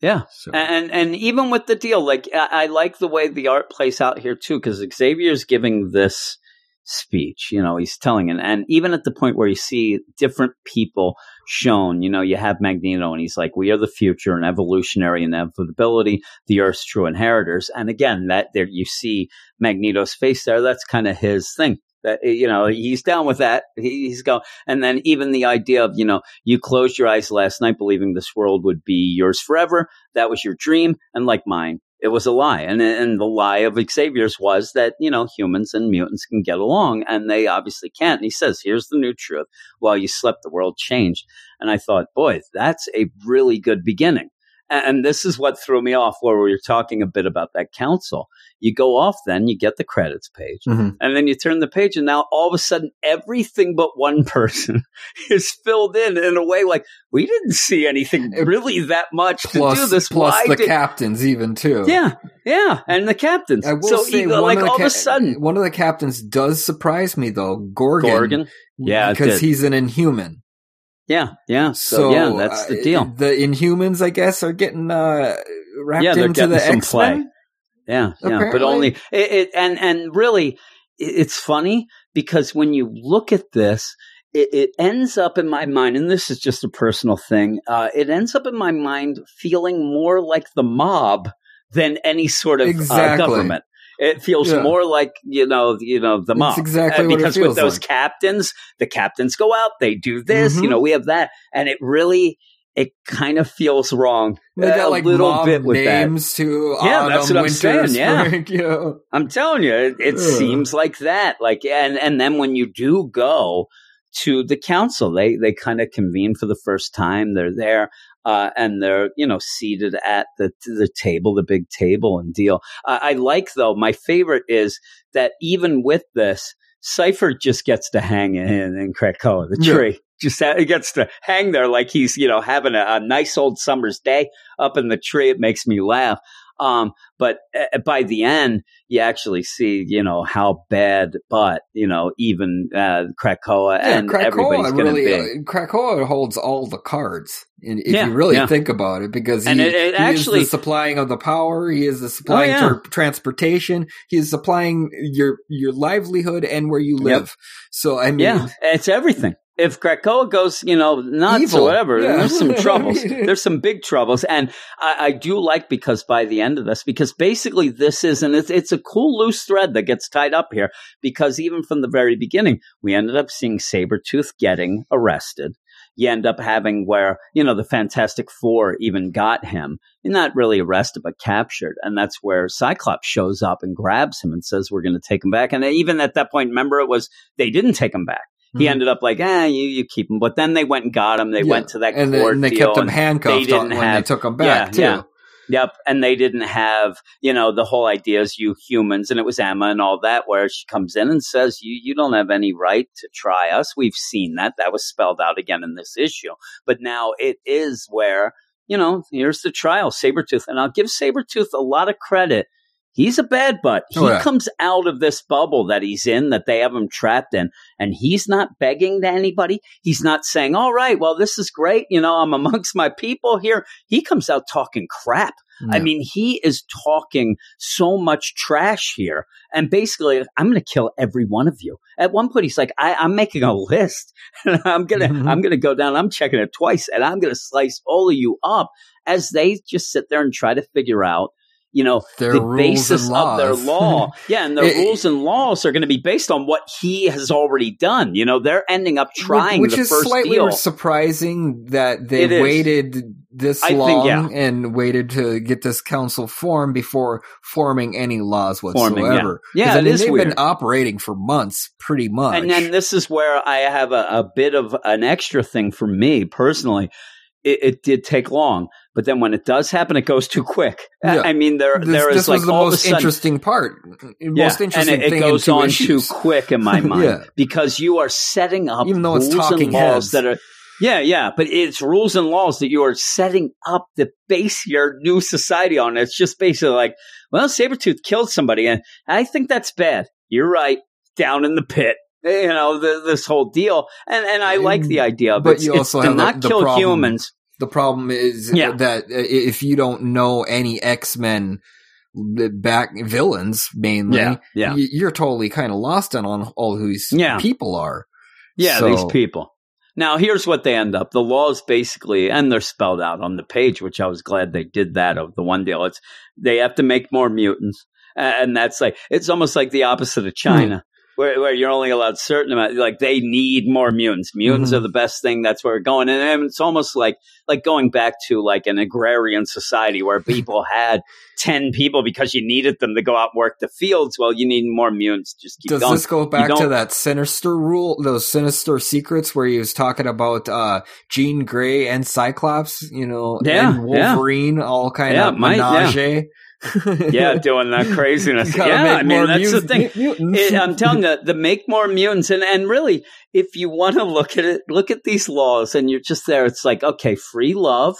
Yeah, So- and and even with the deal, like I, I like the way the art plays out here too, because Xavier's giving this speech. You know, he's telling it, and even at the point where you see different people shown, you know, you have Magneto, and he's like, "We are the future, and evolutionary inevitability, the Earth's true inheritors." And again, that there you see Magneto's face there. That's kind of his thing. That eh, you know, he's down with that. He- He's going, and then even the idea of you know, you closed your eyes last night believing this world would be yours forever. That was your dream, and like mine, it was a lie. And and the lie of Xavier's was that you know humans and mutants can get along, and they obviously can't. And he says, "Here's the new truth: while you slept, the world changed." And I thought, boy, that's a really good beginning. And this is what threw me off, where we were talking a bit about that council. You go off, then you get the credits page, Mhm. and then you turn the page, and now all of a sudden, everything but one person is filled in in a way like we didn't see anything really that much to do this. plus Why the did- captains even too. yeah, yeah, and the captains. I will so say either, like of all ca- of a sudden, one of the captains does surprise me though. Gorgon, Gorgon. Yeah, because he's an Inhuman. Yeah, yeah. So, So, yeah, that's the uh, deal. The Inhumans, I guess, are getting uh, wrapped Yeah, into the X. Men. Yeah, yeah. But only it, it and and really, it, it's funny because when you look at this, it, it ends up in my mind, and this is just a personal thing. Uh, it ends up in my mind feeling more like the mob than any sort of uh, government. It feels Yeah. more like you know, you know, the mob. It's exactly because with those like. captains, the captains go out, they do this, you Mhm. know, we have that, and it really, it kind of feels wrong. They a got like little mob bit with that. names to Yeah, autumn, that's what I'm winter, saying, yeah. spring. You. I'm telling you, it, it seems like that. Like, and and then when you do go to the council, they they kind of convene for the first time. They're there, uh, and they're you know seated at the the table, the big table, and deal. I, I like though. My favorite is that even with this, Cipher just gets to hang in in Krakoa, the Yeah. tree. Just ha- he gets to hang there like he's you know having a, a nice old summer's day up in the tree. It makes me laugh. Um, but uh, by the end, you actually see, you know, how bad, but you know, even uh, Krakoa Yeah, and everybody's going to really be. uh, Krakoa holds all the cards. And if Yeah, you really yeah. think about it, because he, And it- it he actually- is the supplying of the power, he is the supplying yeah. tra- transportation, he is supplying your your livelihood and where you Yep. live. So I mean, yeah, it's everything. If Krakoa goes, you know, nuts Evil. or whatever, Yeah. there's some troubles. there's some big troubles, and I, I do like because by the end of this, because basically this is, and it's, it's a cool loose thread that gets tied up here. Because even from the very beginning, we ended up seeing Sabretooth getting arrested. You end up having where you know the Fantastic Four even got him, not really arrested but captured, and that's where Cyclops shows up and grabs him and says, "We're going to take him back." And even at that point, remember it was they didn't take him back he Mhm. ended up like, ah, you, you keep him. But then they went and got him. They Yeah. went to that and court then they deal kept him handcuffed they didn't when have- they took him back Yeah, too. yeah. Yep. And they didn't have, you know, the whole idea is you humans, and it was Emma and all that, where she comes in and says, you, you don't have any right to try us. We've seen that. That was spelled out again in this issue. But now it is where you know, here's the trial, Sabretooth. And I'll give Sabretooth a lot of credit. He's a bad butt. He Oh, yeah. comes out of this bubble that he's in, that they have him trapped in, and he's not begging to anybody. He's not saying, all right, well, this is great. You know, I'm amongst my people here. He comes out talking crap. I mean, he is talking so much trash here. And basically, I'm going to kill every one of you. At one point, he's like, I, I'm making a list. And I'm going to, Mhm. I'm going to go down. I'm checking it twice and I'm going to slice all of you up as they just sit there and try to figure out, you know, Their the basis of their law. yeah. And their It- rules and laws are going to be based on what he has already done. You know, they're ending up trying which is slightly deal. surprising that they It is. waited this I think, long yeah. and waited to get this council formed before forming any laws yeah. whatsoever. Yeah, 'Cause, I it mean, they've weird. been operating for months, pretty much. And then this is where I have a, a bit of an extra thing for me personally. It, it did take long, but then when it does happen, it goes too quick. I- Yeah. I mean, there this, there is this like was the all most sudden, interesting part. yeah, most interesting and it, it thing goes on issues. too quick in my mind Yeah. because you are setting up Even though it's rules talking and laws heads. that are. Yeah, yeah, but it's rules and laws that you are setting up to base your new society on. It's just basically like, well, Sabretooth killed somebody, and I think that's bad. You're right, down in the pit. You know, the, this whole deal. And and I like the idea of But it. you It's also to have the- not the kill problem- humans. The problem is Yeah. that if you don't know any X Men back villains mainly, Yeah, yeah. you're totally kind of lost on, on all who these Yeah. people are. Yeah, So- these people. Now, here's what they end up. The laws basically, and they're spelled out on the page, which I was glad they did that of the one deal. It's they have to make more mutants, and that's like it's almost like the opposite of hmm. China, where where you're only allowed certain amount. Like they need more mutants. Mutants Mhm. are the best thing. That's where we're going, and, and it's almost like like going back to like an agrarian society where people had ten people because you needed them to go out and work the fields. Well, you need more mutants. Just keep Does going. this go back to that sinister rule, those sinister secrets where he was talking about uh Jean Grey and Cyclops, you know, Yeah, and Wolverine, all kind Yeah, of might- yeah. doing that craziness. Yeah, I mean that's the thing. It, I'm telling you, the make more mutants, and and really, if you want to look at it, look at these laws, and you're just there. It's like okay, free love,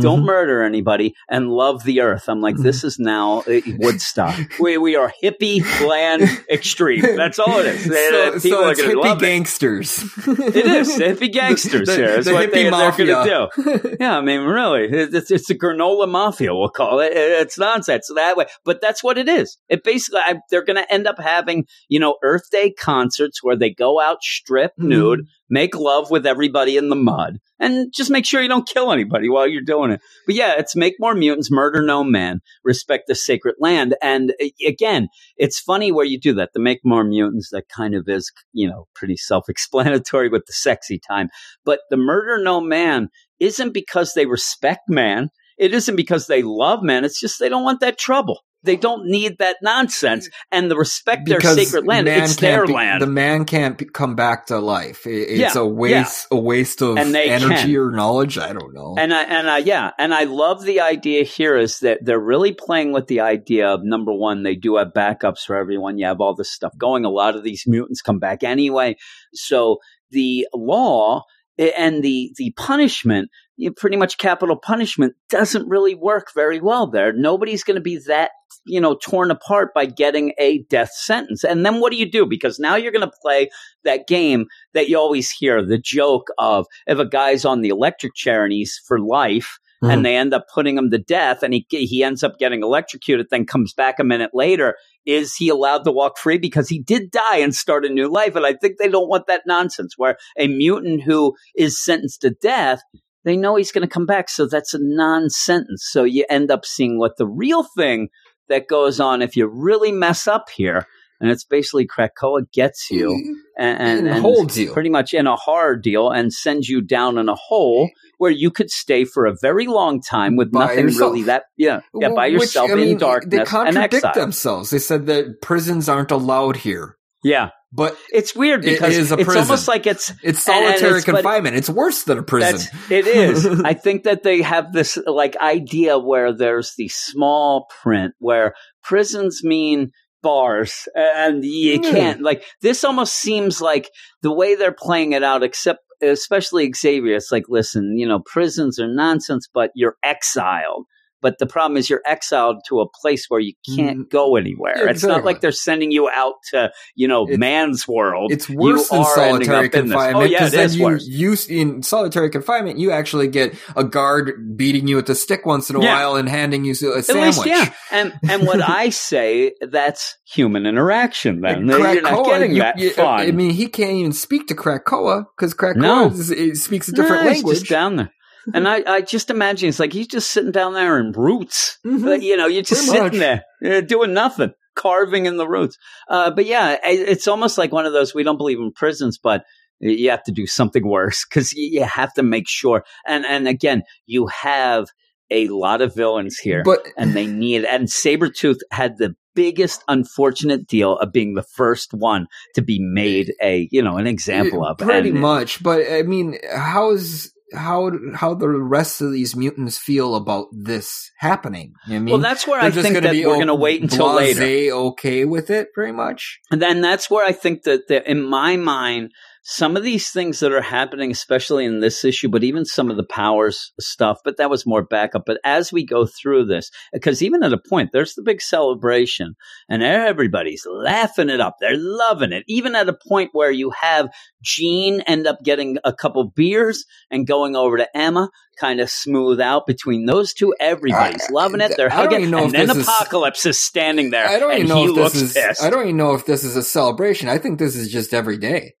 don't Mhm. murder anybody, and love the earth. I'm like, this is now uh, Woodstock. we we are hippie, land extreme. That's all it is. so, Uh, People so are it's to hippie love it. gangsters. It is hippie gangsters The- here. Is the what they, they're going to do. Yeah, I mean, really, it's, it's a granola mafia. We'll call it. It- It's nonsense that way, but that's what it is. It basically, I, they're going to end up having, you know, Earth Day concerts where they go out stripped Mhm. nude, make love with everybody in the mud, and just make sure you don't kill anybody while you're doing But yeah, it's make more mutants, murder no man, respect the sacred land, and uh, again, it's funny where you do that. The make more mutants that kind of is, you know, pretty self-explanatory with the sexy time. But the murder no man isn't because they respect man. It isn't because they love man. It's just they don't want that trouble. They don't need that nonsense. And the respect their sacred land. It's their be- land. The man can't be, come back to life. It- it's Yeah, a waste, a waste of energy can. or knowledge. I don't know. And I and I yeah, and I love the idea here is that they're really playing with the idea of number one, they do have backups for everyone. You have all this stuff going. A lot of these mutants come back anyway. So the law eh, and the the punishment, pretty much capital punishment, doesn't really work very well there. Nobody's going to be that you know torn apart by getting a death sentence. And then what do you do? Because now you're going to play that game that you always hear the joke of if a guy's on the electric chair and he's for life Mhm. and they end up putting him to death and he he ends up getting electrocuted then comes back a minute later is he allowed to walk free because he did die and start a new life and i think they don't want that nonsense where a mutant who is sentenced to death they know he's going to come back so that's a non-sentence so you end up seeing what the real thing that goes on if you really mess up here and it's basically Krakoa gets you mm-hmm. and, and, And and holds you. pretty much in a horror deal and sends you down in a hole mm-hmm. where you could stay for a very long time with By nothing yourself. really that yeah yeah by Which, yourself I mean, in darkness They and contradict themselves. They said that prisons aren't allowed here, Yeah, but it's weird because a it's almost like it's it's solitary it's- confinement. It's worse than a prison. It is. I think that they have this like idea where there's the small print where prisons mean bars and you can't like this almost seems like the way they're playing it out except especially Xavier, it's like, listen, you know, prisons are nonsense, but you're exiled. But the problem is you're exiled to a place where you can't mm. go anywhere. It's not like they're sending you out to, you know, It- man's world. It's worse You than solitary up in this. confinement Oh, yeah, then you, worse. you in solitary confinement you actually get a guard beating you with a stick once in a Yeah. while and handing you a At sandwich. least, yeah. And and what I say, that's human interaction. Then And you're not getting you- that you- uh, fun. I mean, he can't even speak to Krakoa because Krakoa No. is, speaks a different No, he's language. down there. And I, I just imagine it's like he's just sitting down there in roots. Mhm. Uh, you know, you're just Pretty sitting much. there uh, doing nothing, carving in the roots. Uh, but yeah, I- it's almost like one of those. We don't believe in prisons, but you have to do something worse because you you have to make sure. And and again, you have a lot of villains here, But and they need. And Sabretooth had the biggest unfortunate deal of being the first one to be made a you know an example of pretty And- much. But I mean, how's how how the rest of these mutants feel about this happening? I mean, well, that's where they're I think that we're going to wait until later. okay with it, pretty much. And then that's where I think that, that in my mind, some of these things that are happening, especially in this issue, but even some of the powers stuff, but that was more backup. But as we go through this, because even at a point, there's the big celebration and everybody's laughing it up. They're loving it. Even at a point where you have Jean end up getting a couple beers and going over to Emma, kind of smooth out between those two. Everybody's I- loving it. They're hugging. And then this is- Apocalypse is standing there I don't and even know he if looks this is. pissed. I don't even know if this is a celebration. I think this is just every day.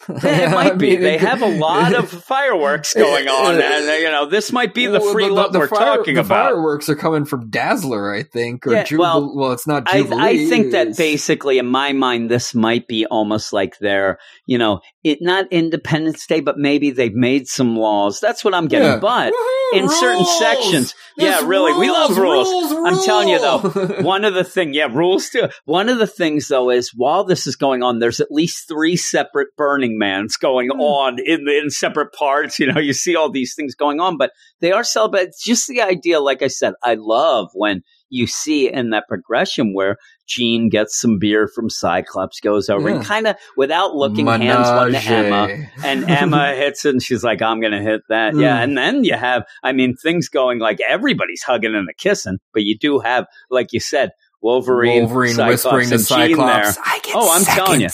It might I be. mean, they have a lot of fireworks going on, and you know this might be the Well, free love we're fire- talking the about. fireworks are coming from Dazzler, I think, or Yeah, Jubal- well, well, it's not I, Jubilee. I think that basically, in my mind, this might be almost like their, you know, it not Independence Day, but maybe they've made some laws. That's what I'm getting. Yeah. But Woohoo, in certain sections, yeah, really, we love rules. rules, I'm telling you though, one of the thing, yeah, rules too. One of the things though is while this is going on, there's at least three separate Burning Mans going Hmm. on in the in separate parts. You know, you see all these things going on, but they are celebrating. Just the idea, like I said, I love when you see in that progression where Jean gets some beer from Cyclops, goes over and kind of without looking, hands one to Menage. Emma, and Emma hits it, and she's like, "I'm going to hit that." Yeah, Mm. and then you have, I mean, things going like everybody's hugging and a kissing, but you do have, like you said, Wolverine, Wolverine Cyclops, whispering to Cyclops, there. "I get Oh, I'm telling you.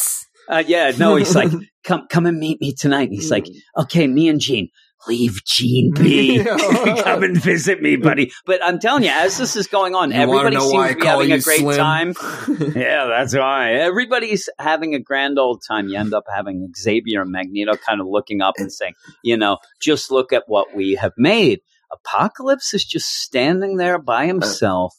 Seconds." Uh, yeah, no, he's like, "Come, come and meet me tonight." And he's like, Mm. "Okay, me and Jean." Leave Jean be. Come and visit me, buddy. But I'm telling you, as this is going on, You wanna everybody know seems why to be call having you a great Slim? time. Yeah, that's why. Everybody's having a grand old time. You end up having Xavier and Magneto kind of looking up and saying, you know, just look at what we have made. Apocalypse is just standing there by himself.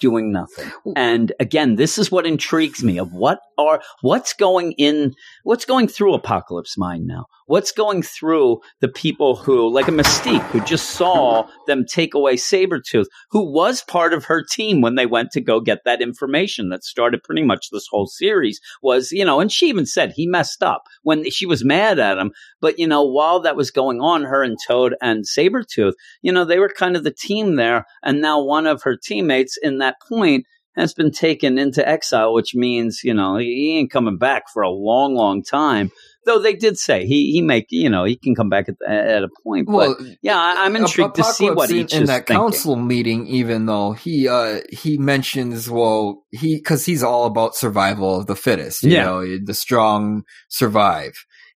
Doing nothing, and again, this is what intrigues me of what are what's going in, what's going through Apocalypse mind now. What's going through the people who, like a Mystique, who just saw them take away Sabretooth, who was part of her team when they went to go get that information that started pretty much this whole series was, you know, and she even said he messed up when she was mad at him. But, you know, while that was going on, her and Toad and Sabretooth, you know, they were kind of the team there. And now one of her teammates in that point has been taken into exile, which means, you know, he ain't coming back for a long, long time. Though they did say he he make you know he can come back at, at a point, but Well, yeah, I, I'm intrigued to see what in- each in is that thinking. council meeting. Even though he uh he mentions well he because he's all about survival of the fittest. You Yeah. know, the strong survive.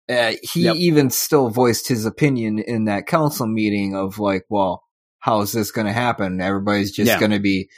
Uh, he Yep. even still voiced his opinion in that council meeting of like, well, how is this going to happen? Everybody's just Yeah. going to be.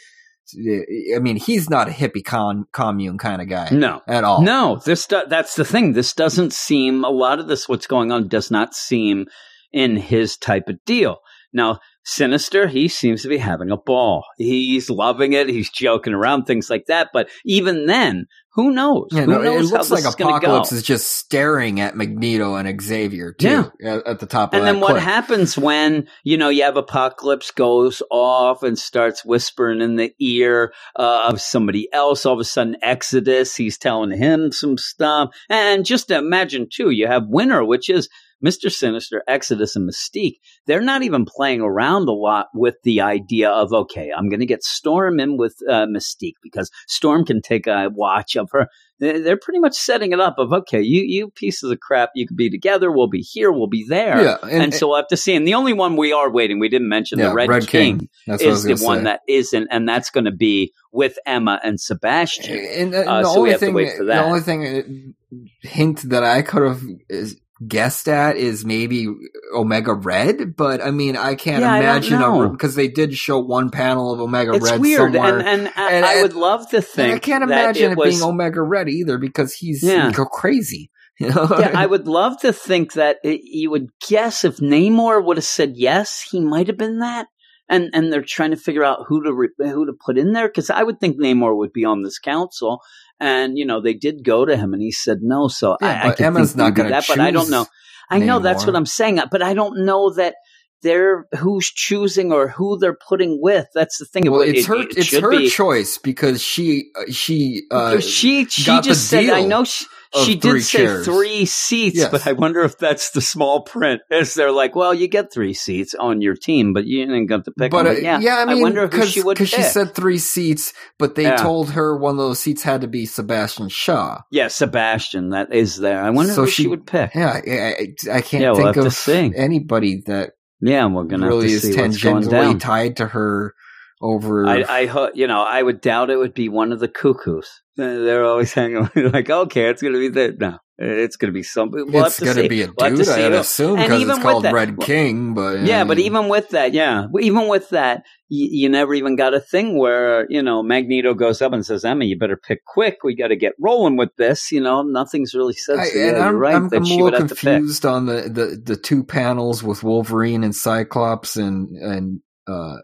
I mean, he's not a hippie con- commune kind of guy No, at all. no, this do- that's the thing. This doesn't seem a lot of this. What's going on does not seem in his type of deal. Now, Sinister, he seems to be having a ball. He's loving it. He's joking around, things like that. But even then, who knows? Yeah, who no, it knows how looks this like to go? Apocalypse is just staring at Magneto and Xavier too, at, at the top of And then what happens when, you know, you have Apocalypse goes off and starts whispering in the ear uh, of somebody else. All of a sudden, Exodus, he's telling him some stuff. And just imagine, too, you have Winter, which is Mr. Sinister, Exodus, and Mystique, they're not even playing around a lot with the idea of, okay, I'm going to get Storm in with uh, Mystique because Storm can take a watch of her. They- They're pretty much setting it up of, okay, you, you pieces of crap, you could be together, we'll be here, we'll be there. Yeah, And, so we'll have to see. And the only one we are waiting, we didn't mention yeah, the Red, King, King. is the gonna one that isn't, and that's going to be with Emma and Sebastian. And, uh, Uh, the so we only have to thing, wait for the only thing uh, hint that I could have is guessed at is maybe Omega Red, but I mean, I can't Yeah, imagine because they did show one panel of Omega It's Red weird, somewhere. and, and, I- And- I would love to think I can't imagine it, was, being Omega Red either because he's Yeah. go crazy. You know? yeah, I would love to think that it, you would guess if Namor would have said yes, he might have been that. And and they're trying to figure out who to re- who to put in there because I would think Namor would be on this council. And you know they did go to him, and he said no. So Yeah, I, I Emma's think not gonna that, but I don't know. I know that's what I'm saying, but I don't know that they're who's choosing or who they're putting with. That's the thing. well, It- it's her. it it's her be- choice because she uh, she uh, she she just said I know she, she did say chairs. three seats, Yes. but I wonder if that's the small print. Is they're like, well, you get three seats on your team, but you didn't get to pick But, uh, yeah, yeah, I mean, wonder who because she would pick. she said three seats, but they Yeah. told her one of those seats had to be Sebastian Shaw. yeah, Sebastian, that is there. I wonder So who she, she- would pick. Yeah, I, I, I can't Yeah, we'll think of anybody that Yeah, we're gonna really have to is see what's going tangentially down. tied to her over. I, I, ho- you know, I would doubt it would be one of the cuckoos. Uh, They're always hanging like, okay, it's gonna be the no, it's gonna be something. We'll it's have to gonna see. be a We'll dude, I'd assume, because it's called that- Red King. But Yeah, I but even with that, yeah, even with that, you, you never even got a thing where you know Magneto goes up and says, "Emma, you better pick quick. We got to get rolling with this." You know, nothing's really said. I, So, yeah, and you're I'm, right I'm, that I'm a she would little have confused on the, the, the two panels with Wolverine and Cyclops and and uh,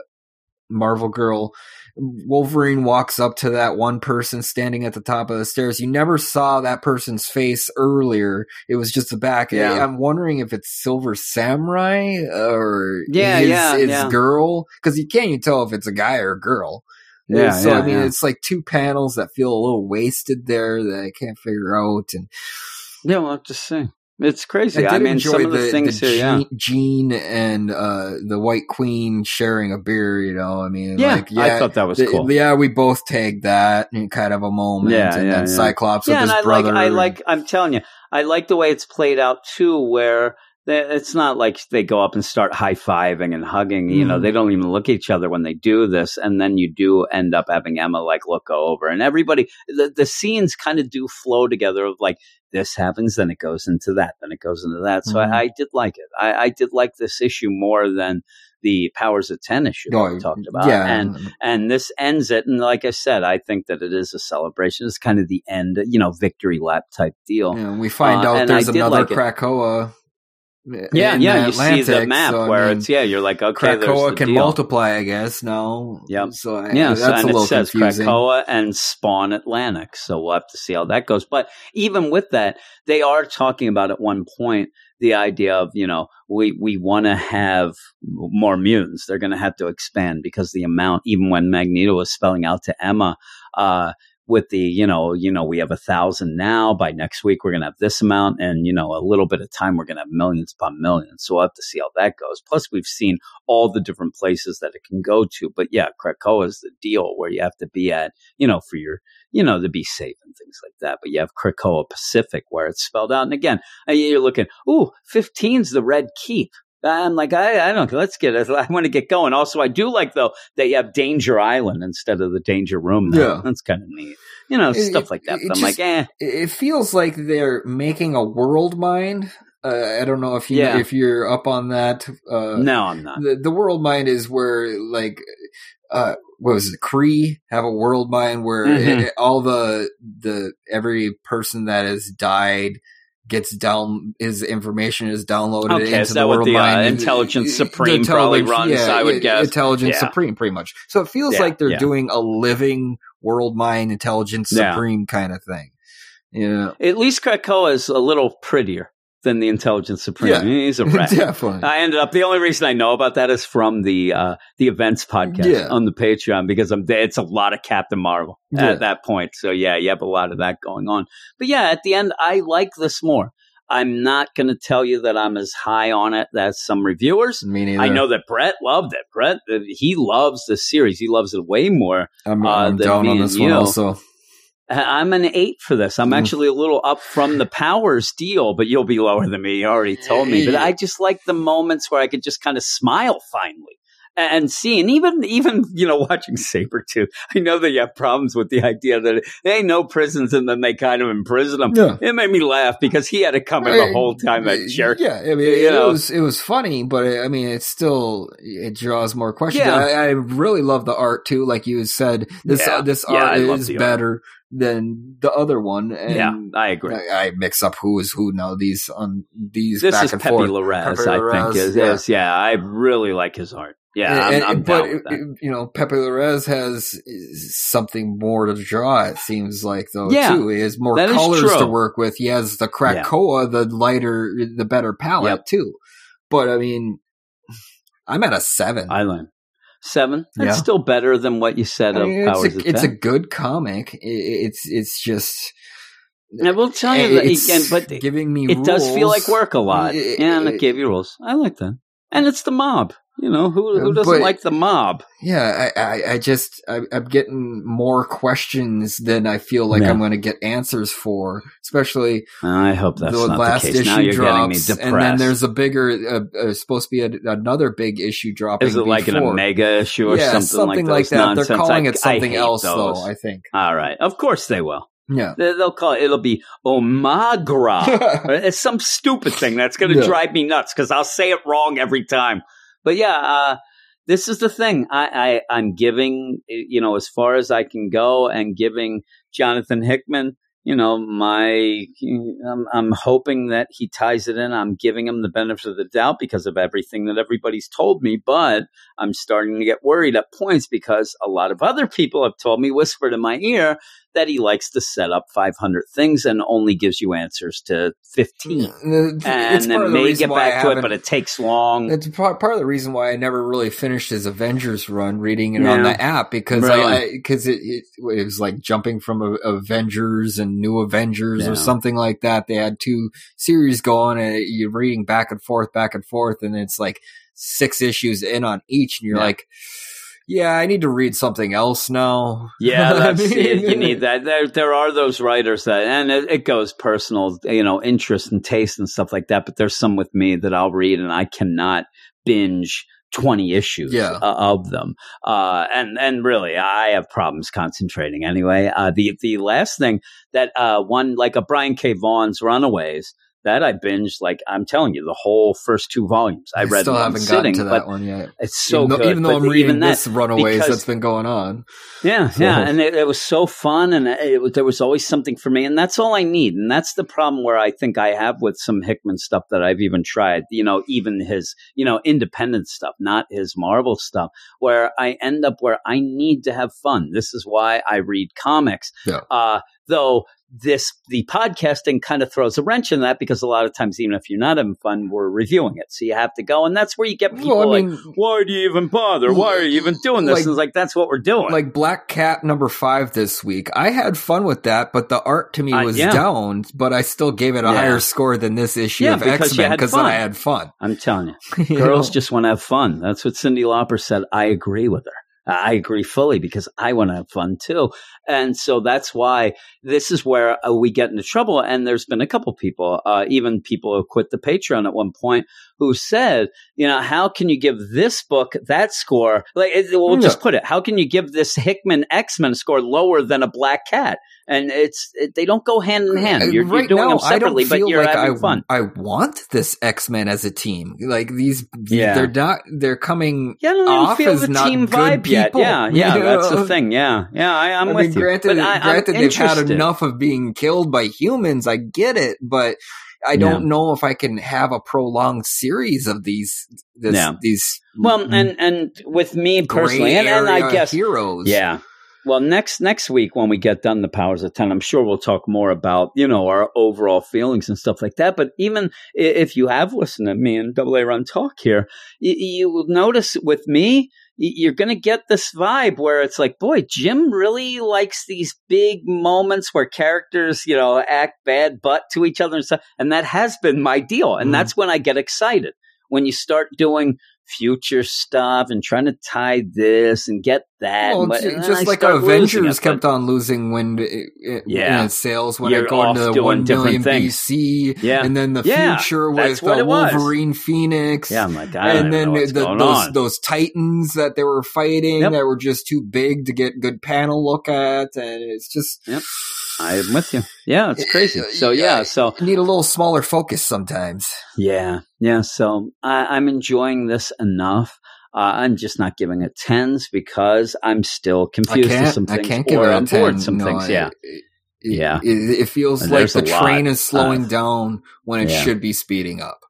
Marvel Girl. Wolverine walks up to that one person standing at the top of the stairs. You never saw that person's face earlier. It was just the back. Yeah. I'm wondering if it's Silver Samurai or Yeah, his, yeah, his yeah. girl because you can't even tell if it's a guy or a girl. Yeah, so yeah, I mean, yeah. it's like two panels that feel a little wasted there that I can't figure out. And Yeah, I'll just see. It's crazy. I I, did mean, enjoy some of the, the, things the here, yeah. Jean, Jean and uh, the White Queen sharing a beer. You know, I mean, Yeah, like, I thought that was the- cool. Yeah, we both tagged that in kind of a moment. Yeah, and yeah, then yeah. Cyclops yeah, with and his I like, brother. I like, I'm telling you, I like the way it's played out too, where they- it's not like they go up and start high fiving and hugging. You know, Mhm. they don't even look at each other when they do this, and then you do end up having Emma like look over, and everybody, the the scenes kind of do flow together. Of like this happens, then it goes into that, then it goes into that. So Mhm. I, I did like it. I, I did like this issue more than the Powers of Ten issue that Oh, we talked about. Yeah, and and this ends it. And like I said, I think that it is a celebration. It's kind of the end, you know, victory lap type deal. Yeah, we find Uh, out there's another like. Krakoa. Yeah, yeah. You see the map so, I where mean, it's yeah. You're like okay, there's Krakoa the can deal. multiply, I guess. Now, Yep. So I, Yeah, that's so, a and little it says confusing. Krakoa and Spawn Atlantic. So we'll have to see how that goes. But even with that, they are talking about at one point the idea of you know we we want to have more mutants. They're going to have to expand because the amount, even when Magneto was spelling out to Emma. uh with the you know you know we have a thousand now by next week we're going to have this amount and you know a little bit of time we're going to have millions upon millions so we'll have to see how that goes. Plus we've seen all the different places that it can go to but yeah krakoa is the deal where you have to be at you know for your you know to be safe and things like that but you have krakoa pacific where it's spelled out and again uh, you're looking ooh 15's the red keep I'm like, I, I don't. Let's get it. I want to get going. Also, I do like though that you have Danger Island instead of the Danger Room. Now. Yeah. that's kind of neat. You know, It- stuff like that. it But I'm just- like, eh. it feels like they're making a world mind. Uh, I don't know if you Yeah. if you're up on that. Uh, No, I'm not. the the world mind is where like uh what was it Kree have a world mind where Mhm. it- all the the every person that has died gets down his information is downloaded Okay, into the world the, uh, mind Intelligence The Supreme probably intelligence- runs, I would guess. intelligence Yeah. supreme pretty much so it feels Yeah, like they're yeah. doing a living world mind intelligence Yeah. supreme kind of thing yeah At least Krakoa is a little prettier than the Intelligence Supreme. Yeah. He's a rat. definitely I ended up. The only reason I know about that is from the uh, the events podcast Yeah. on the Patreon because I'm it's a lot of Captain Marvel Yeah. at that point. So yeah, you have a lot of that going on. But yeah, at the end, I like this more. I'm not going to tell you that I'm as high on it as some reviewers. Me neither. I know that Brett loved it. Brett, uh, he loves the series. He loves it way more. I'm, uh, I'm than down on this one also. I'm an eight for this. I'm Mm. actually a little up from the powers deal, but you'll be lower than me. You already told me. But I just like the moments where I could just kind of smile finally and see. And even, even, you know, watching Saber Sabretooth, I know that you have problems with the idea that they know prisons and then they kind of imprison them. Yeah. It made me laugh because he had to come in the whole time, that jerk. Yeah, I mean, it, know. was it was funny, but I mean, it still it draws more questions. Yeah. I, I really love the art too, like you said. This Yeah. uh, this Yeah, art is the art. better than the other one. And Yeah, I agree. I, I mix up who is who now. These on these This back is Pepe. Larraz, I think. Is, yeah. is- yeah, I really like his art. Yeah, I'm, And- I'm but with that. you know, Pepe Larraz has something more to draw. It seems like though Yeah, too. He has more colors to work with. He has the Krakoa, the lighter, the better palette Yep. too. But I mean, I'm at a seven. Island. Seven. That's Yeah. still better than what you said I of mean, Powers it's, of a, it's a good comic. It's it's just. I will tell you that again, but giving me it does feel like work a lot. It- Yeah, and it- it gave you rules. I like that. And it's the mob. You know, who who doesn't But- like the mob? Yeah, I, I, I just, I, I'm getting more questions than I feel like Yeah. I'm going to get answers for, especially I hope that's the not last the case. issue Now you're drops, getting me depressed. and then there's a bigger, uh, uh, supposed to be a, another big issue dropping. Is it like an before. Omega issue or yeah, something, something like, like that. Nonsense? They're calling I- it something else, those. though. I think. All right, of course they will. Yeah. They- They'll call it. It'll be Omagra. it's some stupid thing that's going to Yeah. drive me nuts because I'll say it wrong every time. But yeah, uh, this is the thing. I, I I'm giving you know as far as I can go and giving Jonathan Hickman. You know, my I'm, I'm hoping that he ties it in. I'm giving him the benefit of the doubt because of everything that everybody's told me, but I'm starting to get worried at points because a lot of other people have told me, whispered in my ear, that he likes to set up 500 things and only gives you answers to 15. It's And then may get back to it, but it takes long. It's part, part of the reason why I never really finished his Avengers run, reading it on the app because Really? I because it, it it was like jumping from a, Avengers and New Avengers Yeah. or something like that. They had two series going, and you're reading back and forth, back and forth, and it's like six issues in on each, and you're Yeah. like. Yeah, I need to read something else now. Yeah, that's it. You need that. There, there are those writers that, and it, it goes personal, you know, interest and taste and stuff like that. But there's some with me that I'll read, and I cannot binge 20 issues Yeah. of them. Uh, and and really, I have problems concentrating anyway. Uh, the the last thing that uh, one like a Brian K. Vaughan's Runaways. That I binged, like I'm telling you, the whole first two volumes. I, read still haven't gotten sitting, to that one yet. it's so even though, good. even though I'm reading that, this Runaways because- that's been going on. yeah, So- yeah, and it, it was so fun, and it was, there was always something for me, and that's all I need, and that's the problem where I think I have with some Hickman stuff that I've even tried, you know, even his, you know, independent stuff, not his Marvel stuff, where I end up where I need to have fun. This is why I read comics, Yeah. uh, though. This the podcasting kind of throws a wrench in that because a lot of times, even if you're not having fun, we're reviewing it, so you have to go, and that's where you get people Well, I like, "Why do you even bother? Why are you even doing this?" Like- and it's like that's what we're doing. like Black Cat number five this week. I had fun with that, but the art to me Uh, was yeah. down. But I still gave it a Yeah. higher score than this issue Yeah, of because X you Men had because. I had fun. I'm telling you, You girls know? just want to have fun. That's what Cyndi Lauper said. I agree with her. I agree fully because I want to have fun too. And so that's why this is where uh, we get into trouble. And there's been a couple people, uh, even people who quit the Patreon at one point, who said, you know, how can you give this book that score? Like, it, we'll just put it, how can you give this Hickman X Men score lower than a Black Cat? And it's it, they don't go hand in hand. You're, Uh, right you're doing now, them separately, but you're like having I, fun. I want this X Men as a team. Like these, Yeah. they're not. They're coming. Yeah, I don't off feel as the team vibe yet. people, Yeah, yeah, you that's the thing. Yeah, yeah, I, I'm I with mean, you. granted, but I, granted, I'm they've had enough of being killed by humans. I get it, but I don't know if I can have a prolonged series of these. This, Yeah. These Well, mm-hmm. and and with me personally, and, and I guess heroes. Yeah. Well, next next week when we get done the powers of ten, I'm sure we'll talk more about you know our overall feelings and stuff like that. But even if you have listened to me and Double A Run talk here, you, you will notice with me, y- you're going to get this vibe where it's like, boy, Jim really likes these big moments where characters, you know, act bad butt to each other and stuff. And that has been my deal. And Mhm. that's when I get excited. When you start doing future stuff and trying to tie this and get that. Well, and what- and just like Avengers kept but- on losing when it, it, Yeah. sales when You're it go off into one million things. BC, Yeah. and then the Yeah, future with the uh, it was. Wolverine Phoenix, Yeah, I'm like, I don't and then the, those on. those titans that they were fighting Yep. that were just too big to get good panel look at, and it's just Yep. I'm with you. Yeah, it's crazy. So yeah, so you need a little smaller focus sometimes. Yeah, yeah. So I, I'm enjoying this enough. Uh, I'm just not giving it tens because I'm still confused can't. some I things can't give or it a on board some no, things. I- Yeah, it- Yeah. It, it feels And like the lot train is slowing down when it Yeah. should be speeding up.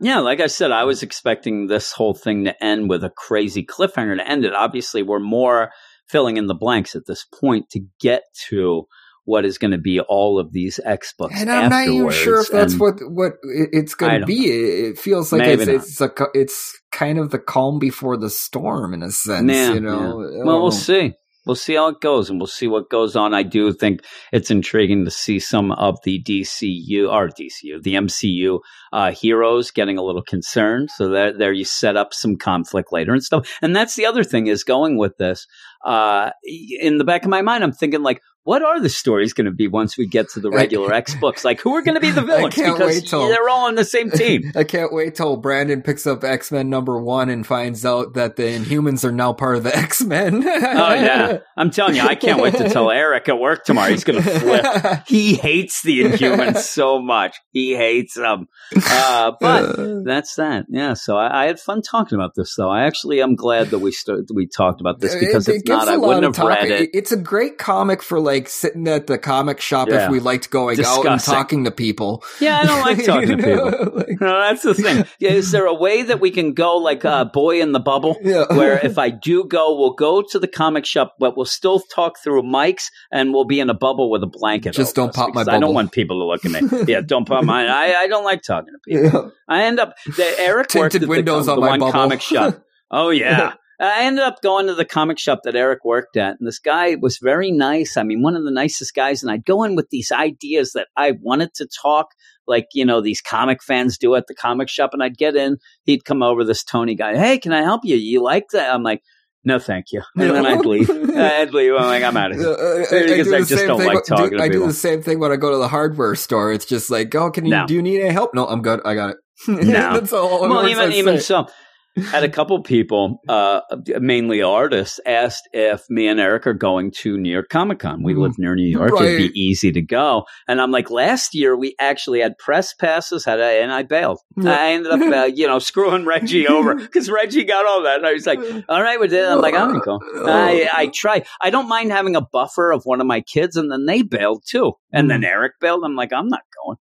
yeah. Like I said, I was expecting this whole thing to end with a crazy cliffhanger to end it. Obviously, we're more filling in the blanks at this point to get to what is going to be all of these X books. And I'm not even sure if that's And- what what it's going to be. It, it feels like Maybe it's it's a it's kind of the calm before the storm in a sense. You know. yeah. Well, we'll know. see. We'll see how it goes, and we'll see what goes on. I do think it's intriguing to see some of the DCU or DCU, the MCU uh, heroes getting a little concerned. So that there you set up some conflict later and stuff. And that's the other thing is going with this. Uh, in the back of my mind, I'm thinking like, what are the stories going to be once we get to the regular X books? Like, who are going to be the I villains? can't because wait till- they're all on the same team. I can't wait till Brandon picks up X Men number one and finds out that the Inhumans are now part of the X Men. oh yeah, I'm telling you, I can't wait to tell Eric at work tomorrow. He's going to flip. he hates the Inhumans so much. He hates them. Uh, but that's that. Yeah. So I, I had fun talking about this, though. I actually am glad that we st- we talked about this because It- if it gives not, I wouldn't have read it. It's a great comic for like sitting at the comic shop Yeah. if we liked going out and talking to people. Yeah, I don't like talking You to people. like- No, that's the thing. Yeah, is there a way that we can go like uh, boy in the bubble? yeah. where if I do go, we'll go to the comic shop, but we'll still talk through mics and we'll be in a bubble with a blanket. Just over don't us pop my because I don't want people to look at me. yeah, don't pop mine. I, I don't like talking to people. Yeah. I end up the Eric worked Tinted at the, windows the on my one bubble. comic shop. Oh yeah. I ended up going to the comic shop that Eric worked at, and this guy was very nice. I mean, one of the nicest guys. And I'd go in with these ideas that I wanted to talk, like you know, these comic fans do at the comic shop. And I'd get in, he'd come over, this Tony guy. Hey, can I help you? You like that? I'm like, no, thank you. And then I'd leave. I'd leave. I'm like, I'm out of here. Uh, I, I Because do I the just same don't thing. like talking do, to I do the same thing when I go to the hardware store. It's just like, oh, can you? No. Do you need any help? No, I'm good. I got it. No. That's all. well, even even so, had a couple people, uh, mainly artists, asked if me and Eric are going to New York Comic Con. We Mm. live near New York; Right. it'd be easy to go. And I'm like, last year we actually had press passes, had a, and I bailed. Yeah. I ended up, uh, you know, screwing Reggie over because Reggie got all that. And I was like, all right with it. I'm like, I'm gonna go. I, I try. I don't mind having a buffer of one of my kids, and then they bailed too. And then Eric bailed. I'm like, I'm not going.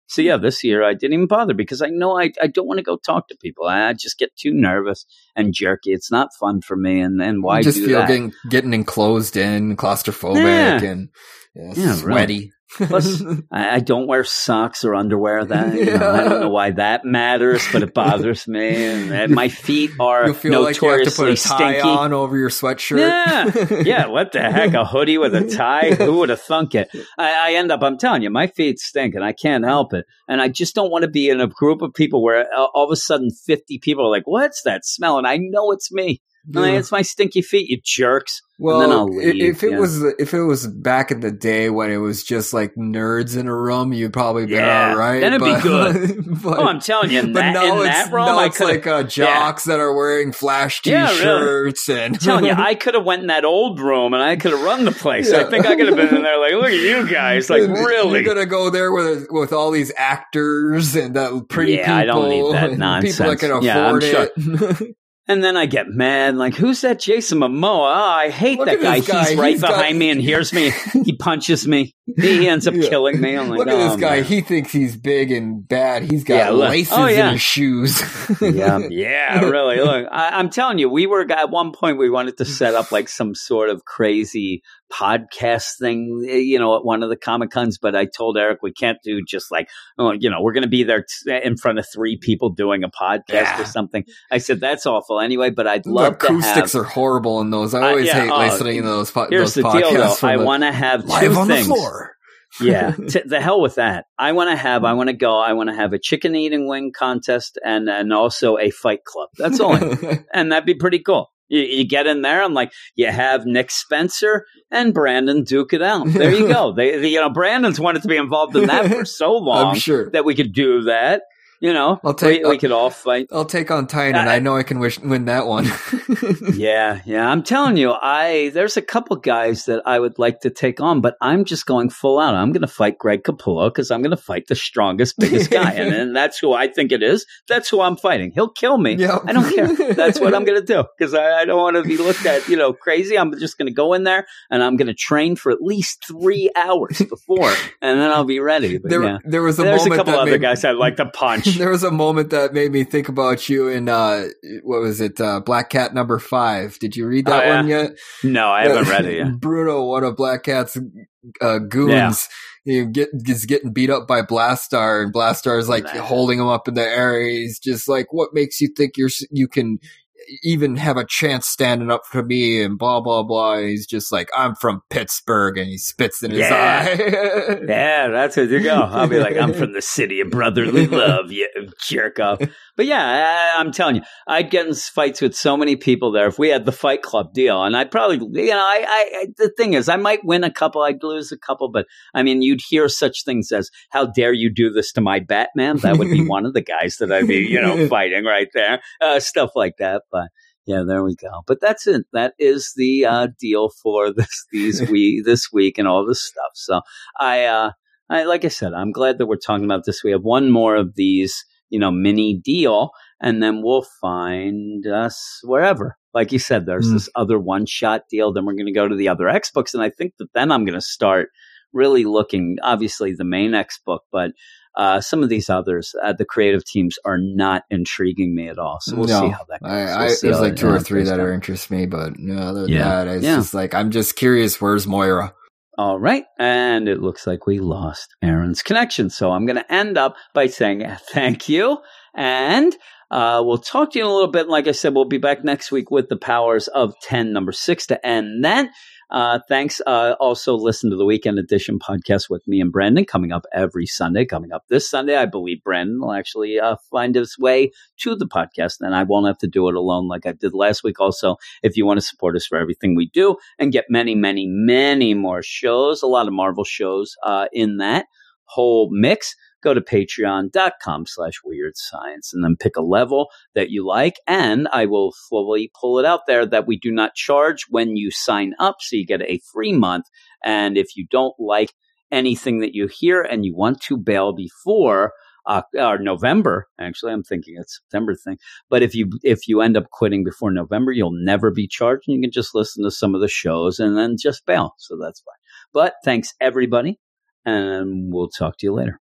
So yeah, this year I didn't even bother because I know I, I don't want to go talk to people. I just get too nervous and jerky. It's not fun for me. And and why do you just feel that? getting getting enclosed in, claustrophobic, Yeah. and yeah, Yeah, really. Plus, I, I don't wear socks or underwear. That you know, I don't know why that matters, but it bothers me. And, and my feet are you feel like you have to put notoriously a tie stinky. on over your sweatshirt. Yeah, yeah. What the heck? A hoodie with a tie? Who would have thunk it? I, I end up. I'm telling you, my feet stink, and I can't help it. And I just don't want to be in a group of people where all of a sudden 50 people are like, "What's that smell?" And I know it's me. I'm like, it's my stinky feet, you jerks. Well, then I'll leave, if it yeah. was if it was back in the day when it was just like nerds in a room, you'd probably be Yeah, all right. then it'd be good. but, Oh, I'm telling you, in but that, now in it's that room, now I it's like uh, jocks that are wearing flash Yeah, really. t-shirts and I'm telling you, I could have went in that old room and I could have run the place. I think I could have been in there like, look at you guys, like really. You're gonna go there with with all these actors and that pretty Yeah, people. I don't need that nonsense. People that can Yeah, I'm afford sure. And then I get mad, like, who's that Jason Momoa? Oh, I hate Look that guy. guy. He's right He's got- behind me and hears me. He punches me. He ends up Yeah. killing me. Like, Look at oh, this guy. man. He thinks he's big and bad. He's got Yeah, laces Oh, yeah. in his shoes. yeah, yeah, really. Look, I, I'm telling you, we were at one point we wanted to set up like some sort of crazy podcast thing, eh, you know, at one of the Comic Cons. But I told Eric we can't do just like, oh, you know, we're going to be there t- in front of three people doing a podcast Yeah. or something. I said that's awful anyway, but I'd The love to have. acoustics are horrible in those. I Uh, always yeah, hate oh, listening to those, po- Here's those the podcasts. deal, though. I want to have two live on things. the floor. yeah, t- the hell with that. I want to have. I want to go. I want to have a chicken eating wing contest and and also a fight club. That's all. I- and that'd be pretty cool. You, you get in there, I'm like, you have Nick Spencer and Brandon duke it out. There you go. They, they- you know, Brandon's wanted to be involved in that for so long I'm sure. that we could do that. You know, I'll take- we, we could all fight. I'll take on Titan. I- uh, I know I can wish, win that one. Yeah, yeah. I'm telling you, I there's a couple guys that I would like to take on, but I'm just going full out. I'm going to fight Greg Capullo because I'm going to fight the strongest, biggest guy, and, and that's who I think it is. That's who I'm fighting. He'll kill me. Yep. I don't care. That's what I'm going to do because I, I don't want to be looked at, you know, crazy. I'm just going to go in there and I'm going to train for at least three hours before, and then I'll be ready. But there, yeah, there was a there's a couple other made, guys I'd like to punch. There was a moment that made me think about you in uh, what was it? Uh, Black Cat number five. Did you read that Oh, yeah. one yet? no, I haven't read it yet. Bruno, one of Black Cat's uh, goons, you get is getting beat up by Blastar, and Blastar is like Nah. holding him up in the air. He's just like, "What makes you think you're you can?" Even have a chance standing up for me and blah blah blah. He's just like, I'm from Pittsburgh, and he spits in his Yeah. eye. Yeah, that's where you go. I'll be like, I'm from the city of brotherly love, you jerk off. But yeah, I, I'm telling you, I'd get in fights with so many people there if we had the Fight Club deal, and I'd probably, you know, I, I, I the thing is, I might win a couple, I'd lose a couple, but I mean, you'd hear such things as, "How dare you do this to my Batman?" That would be one of the guys that I'd be, you know, fighting right there, uh, stuff like that. But yeah, there we go. But that's it. That is the uh, deal for this these we this week and all this stuff. So I, uh, I like I said, I'm glad that we're talking about this. We have one more of these, you know, mini deal, and then we'll find us wherever. Like you said, there's Mm. this other one shot deal. Then we're going to go to the other X books, and I think that then I'm going to start really looking. Obviously, the main X book, but uh, some of these others, uh, the creative teams are not intriguing me at all. So we'll No, see how that goes. I, We'll I, there's like two or three that are interest me, but no, other than Yeah. that, it's Yeah. just like I'm just curious. Where's Moira? All right. And it looks like we lost Aaron's connection. So I'm going to end up by saying thank you. And uh, we'll talk to you in a little bit. Like I said, we'll be back next week with the powers of 10, number six to end. Then, uh, thanks. Uh, also, listen to the Weekend Edition podcast with me and Brandon coming up every Sunday. Coming up this Sunday, I believe Brandon will actually uh, find his way to the podcast, and I won't have to do it alone like I did last week. Also, if you want to support us for everything we do and get many, many, many more shows, a lot of Marvel shows uh, in that whole mix, go to patreon.com slash weird science and then pick a level that you like. And I will fully pull it out there that we do not charge when you sign up. So you get a free month. And if you don't like anything that you hear and you want to bail before uh, or November. Actually, I'm thinking it's September thing. But if you if you end up quitting before November, you'll never be charged, and you can just listen to some of the shows and then just bail. So that's fine. But thanks everybody, and we'll talk to you later.